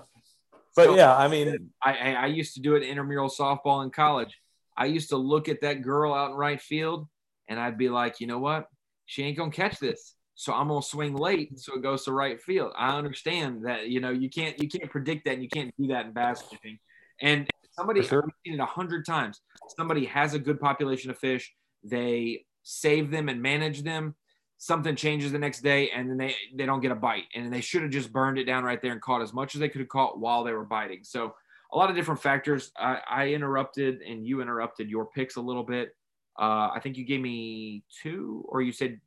but so, yeah, I mean, I I used to do it intramural softball in college. I used to look at that girl out in right field, and I'd be like, you know what, she ain't gonna catch this. So I'm gonna swing late, so it goes to right field. I understand that you know you can't you can't predict that, and you can't do that in fishing. And Somebody, sure. I've seen it a hundred times. Somebody has a good population of fish. They save them and manage them. Something changes the next day, and then they they don't get a bite, and they should have just burned it down right there and caught as much as they could have caught while they were biting. So a lot of different factors. I, I interrupted, and you interrupted your picks a little bit. Uh, I think you gave me two, or you said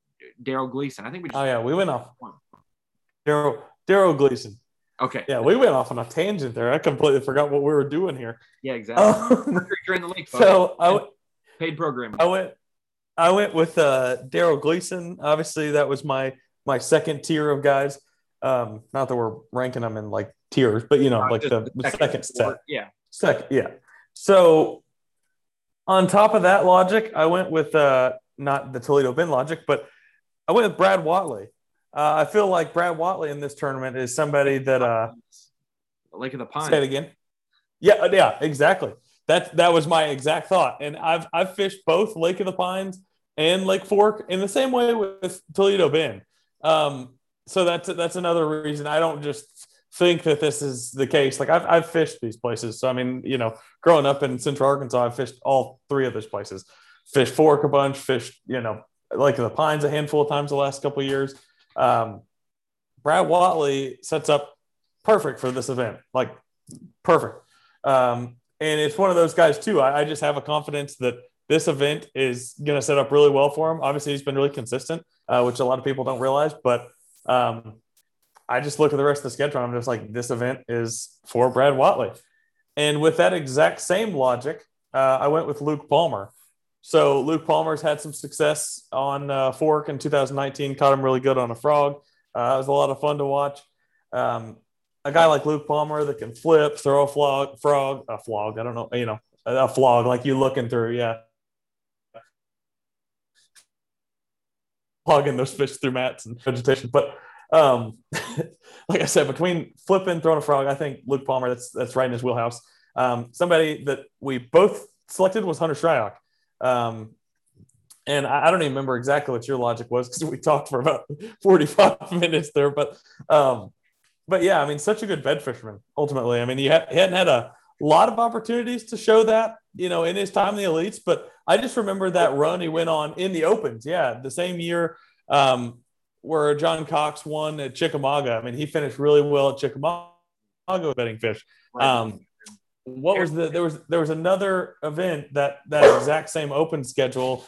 Darold Gleason. I think we. Just oh yeah, we went off. Darold Darold Gleason. Okay. Yeah, we went off on a tangent there. I completely forgot what we were doing here. Yeah, exactly. Um, During the lake. So I w- paid programming. I went. I went with uh, Darold Gleason. Obviously, that was my my second tier of guys. Um, not that we're ranking them in like tiers, but you know, like the, the, second, second set. Yeah. Second, yeah. So on top of that logic, I went with uh, not the Toledo Bend logic, but I went with Brad Whatley. Uh, I feel like Brad Whatley in this tournament is somebody that uh, Lake of the Pines. Say it again. Yeah, uh, yeah, exactly. That that was my exact thought. And I've I've fished both Lake of the Pines and Lake Fork in the same way with Toledo Bend. Um, so that's that's another reason I don't just think that this is the case. Like I've I've fished these places. So I mean, you know, growing up in Central Arkansas, I've fished all three of those places. Fished Fork a bunch, fished, you know, Lake of the Pines a handful of times the last couple years. Um, Brad Whatley sets up perfect for this event, like perfect. Um, and it's one of those guys too. I, I, just have a confidence that this event is going to set up really well for him. Obviously, he's been really consistent, uh, which a lot of people don't realize. But um, I just look at the rest of the schedule. And I'm just like, this event is for Brad Whatley. And with that exact same logic, uh, I went with Luke Palmer. So Luke Palmer's had some success on uh, Fork in 2019. Caught him really good on a frog. Uh, it was a lot of fun to watch. Um, a guy like Luke Palmer that can flip, throw a flog, frog, a flog. I don't know, you know, a flog like you looking through. Yeah. Plugging those fish through mats and vegetation. But um, like I said, between flipping, throwing a frog, I think Luke Palmer, that's that's right in his wheelhouse. Um, somebody that we both selected was Hunter Shryock. Um, and I, I, don't even remember exactly what your logic was because we talked for about 45 minutes there. But um, but yeah, I mean, such a good bed fisherman ultimately. I mean, he, ha- he hadn't had a lot of opportunities to show that, you know, in his time in the elites, but I just remember that run he went on in the opens. Yeah, the same year um, where John Cox won at Chickamauga. I mean, he finished really well at Chickamauga bedding fish. Um, what was the there was there was another event that that exact same open schedule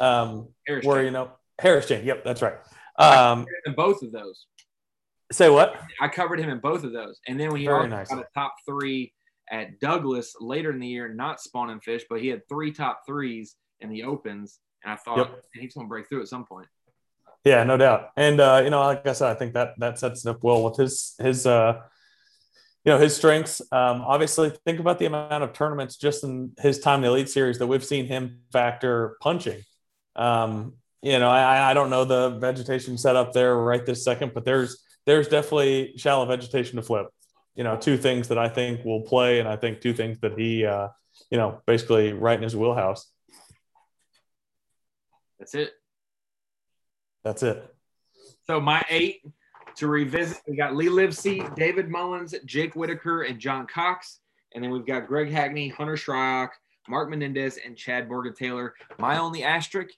um, Harris where you know Harris Chain. Yep, that's right. Um, in both of those. Say what? I covered him in both of those, and then when he nice. got a top three at Douglas later in the year, not spawning fish, but he had three top threes in the opens, and I thought yep. he's to break through at some point. Yeah, no doubt. And uh, you know, like I said, I think that that sets it up well with his his uh, you know his strengths. Um, obviously, think about the amount of tournaments just in his time in the Elite Series that we've seen him factor punching. Um, you know, I, I don't know the vegetation set up there right this second, but there's there's definitely shallow vegetation to flip. You know, two things that I think will play, and I think two things that he, uh, you know, basically right in his wheelhouse. That's it. That's it. So my eight to revisit, we got Lee Livesey, David Mullins, Jake Whitaker, and John Cox. And then we've got Greg Hackney, Hunter Shryock, Mark Menendez, and Chad Morgenthaler. My only asterisk,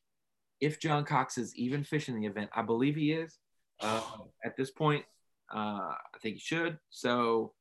if John Cox is even fishing the event, I believe he is. Uh, at this point, uh, I think he should. So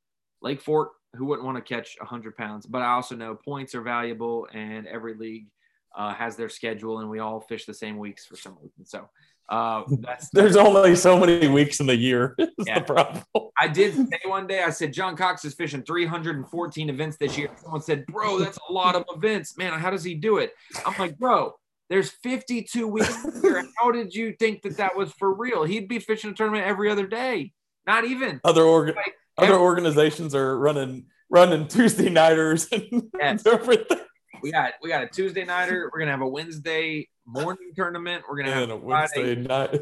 Lake Fork, who wouldn't want to catch 100 pounds? But I also know points are valuable, and every league uh, has their schedule, and we all fish the same weeks for some reason. So uh, that's there's only so many weeks in the year. yeah. the problem. I did say one day, I said John Cox is fishing 314 events this year. Someone said, "Bro, that's a lot of events, man. How does he do it?" I'm like, "Bro, there's 52 weeks here. How did you think that that was for real? He'd be fishing a tournament every other day. Not even other org- like, other every- organizations are running running Tuesday nighters and yes. everything. We got we got a Tuesday nighter. We're gonna have a Wednesday morning tournament. We're gonna have a Wednesday night.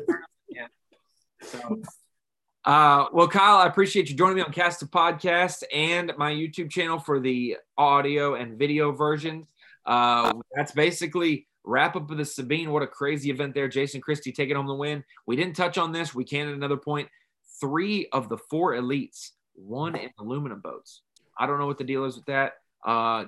yeah. So, uh, well, Kyle, I appreciate you joining me on Cast a Podcast and my YouTube channel for the audio and video versions. Uh, that's basically wrap up of the Sabine. What a crazy event there. Jason Christie taking home the win. We didn't touch on this. We can at another point. Three of the four elites won in aluminum boats. I don't know what the deal is with that. Uh,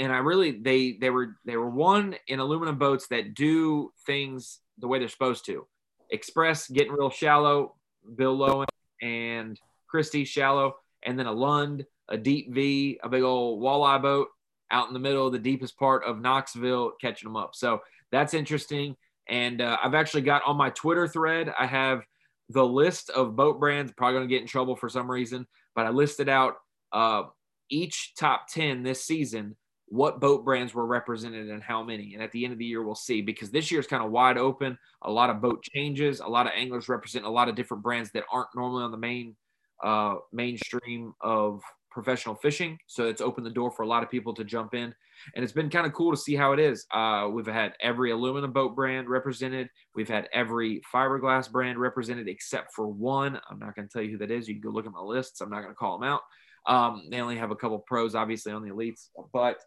and I really they they were they were one in aluminum boats that do things the way they're supposed to. Xpress getting real shallow, Bill Lowen and Christie shallow, and then a Lund, a deep V, a big old walleye boat out in the middle of the deepest part of Knoxville catching them up. So that's interesting. And uh, I've actually got on my Twitter thread, I have the list of boat brands. Probably going to get in trouble for some reason, but I listed out uh, each top 10 this season what boat brands were represented and how many. And at the end of the year, we'll see because this year is kind of wide open. A lot of boat changes. A lot of anglers represent a lot of different brands that aren't normally on the main uh, mainstream of professional fishing. So it's opened the door for a lot of people to jump in. And it's been kind of cool to see how it is. Uh, we've had every aluminum boat brand represented. We've had every fiberglass brand represented except for one. I'm not going to tell you who that is. You can go look at my lists. I'm not going to call them out. Um, they only have a couple pros, obviously, on the elites. But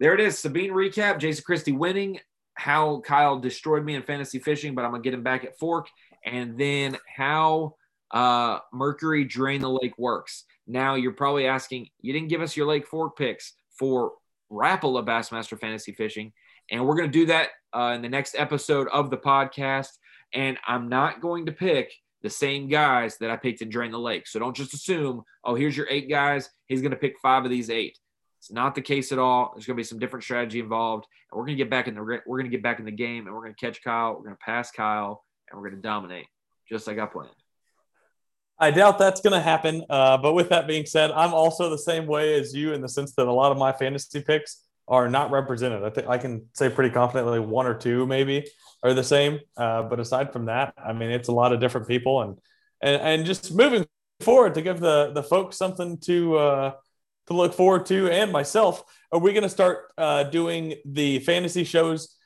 there it is. Sabine recap. Jason Christie winning. How Kyle destroyed me in fantasy fishing, but I'm to get him back at Fork. And then how uh, Mercury Drain the Lake works. Now you're probably asking, you didn't give us your Lake Fork picks for Rapala Bassmaster Fantasy Fishing. And we're to do that uh, in the next episode of the podcast. And I'm not going to pick the same guys that I picked in Drain the Lake. So don't just assume, oh, here's your eight guys. He's going to pick five of these eight. It's not the case at all. There's going to be some different strategy involved, and we're going to get back in the we're going to get back in the game, and we're going to catch Kyle. We're going to pass Kyle, and we're going to dominate, just like I planned. I doubt that's going to happen. Uh, but with that being said, I'm also the same way as you in the sense that a lot of my fantasy picks are not represented. I think I can say pretty confidently one or two maybe are the same. Uh, but aside from that, I mean, it's a lot of different people and and and just moving forward to give the the folks something to uh, to look forward to and myself. Are we going to start uh, doing the fantasy shows?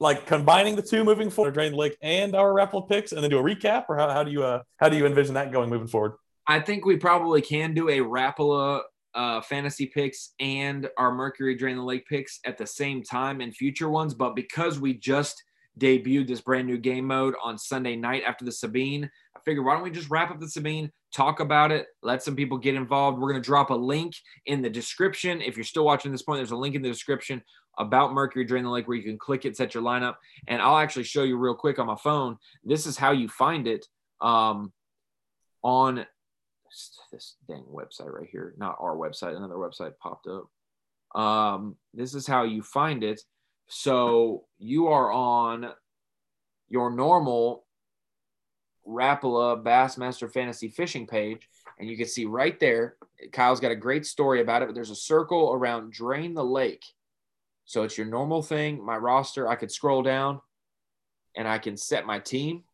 like combining the two moving forward, drain lake and our raffle picks, and then do a recap, or how, how do you uh, how do you envision that going moving forward? I think we probably can do a Rapala uh, fantasy picks and our Mercury Drain the Lake picks at the same time in future ones. But because we just debuted this brand new game mode on Sunday night after the Sabine, I figured why don't we just wrap up the Sabine, talk about it, let some people get involved. We're going to drop a link in the description. If you're still watching this point, there's a link in the description about Mercury Drain the Lake where you can click it, set your lineup. And I'll actually show you real quick on my phone. This is how you find it um, on this dang website right here. Not our website, another website popped up. Um, this is how you find it. So you are on your normal Rapala Bassmaster Fantasy Fishing page, and you can see right there, Kyle's got a great story about it, but there's a circle around Drain the Lake so it's your normal thing. My roster, I could scroll down and I can set my team.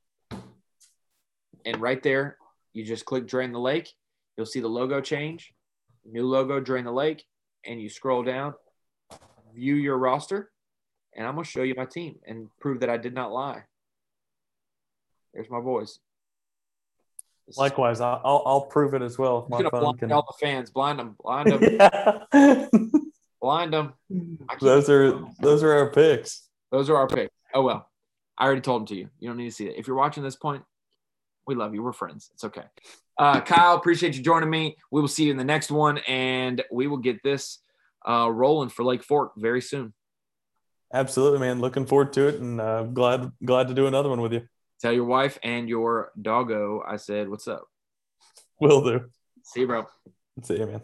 And right there, you just click Drain the Lake. You'll see the logo change, new logo, Drain the Lake. And you scroll down, view your roster. And I'm going to show you my team and prove that I did not lie. There's my voice. This Likewise, I'll, I'll prove it as well. If my phone blind can... all the fans, blind them, blind them. Yeah. Blind them. Those are those are our picks. Those are our picks. Oh well, I already told them to you. You don't need to see it. If you're watching this point, we love you. We're friends. It's okay. Uh, Kyle, appreciate you joining me. We will see you in the next one, and we will get this uh, rolling for Lake Fork very soon. Absolutely, man. Looking forward to it, and uh, glad glad to do another one with you. Tell your wife and your doggo I said what's up. Will do. See you, bro. See you, man.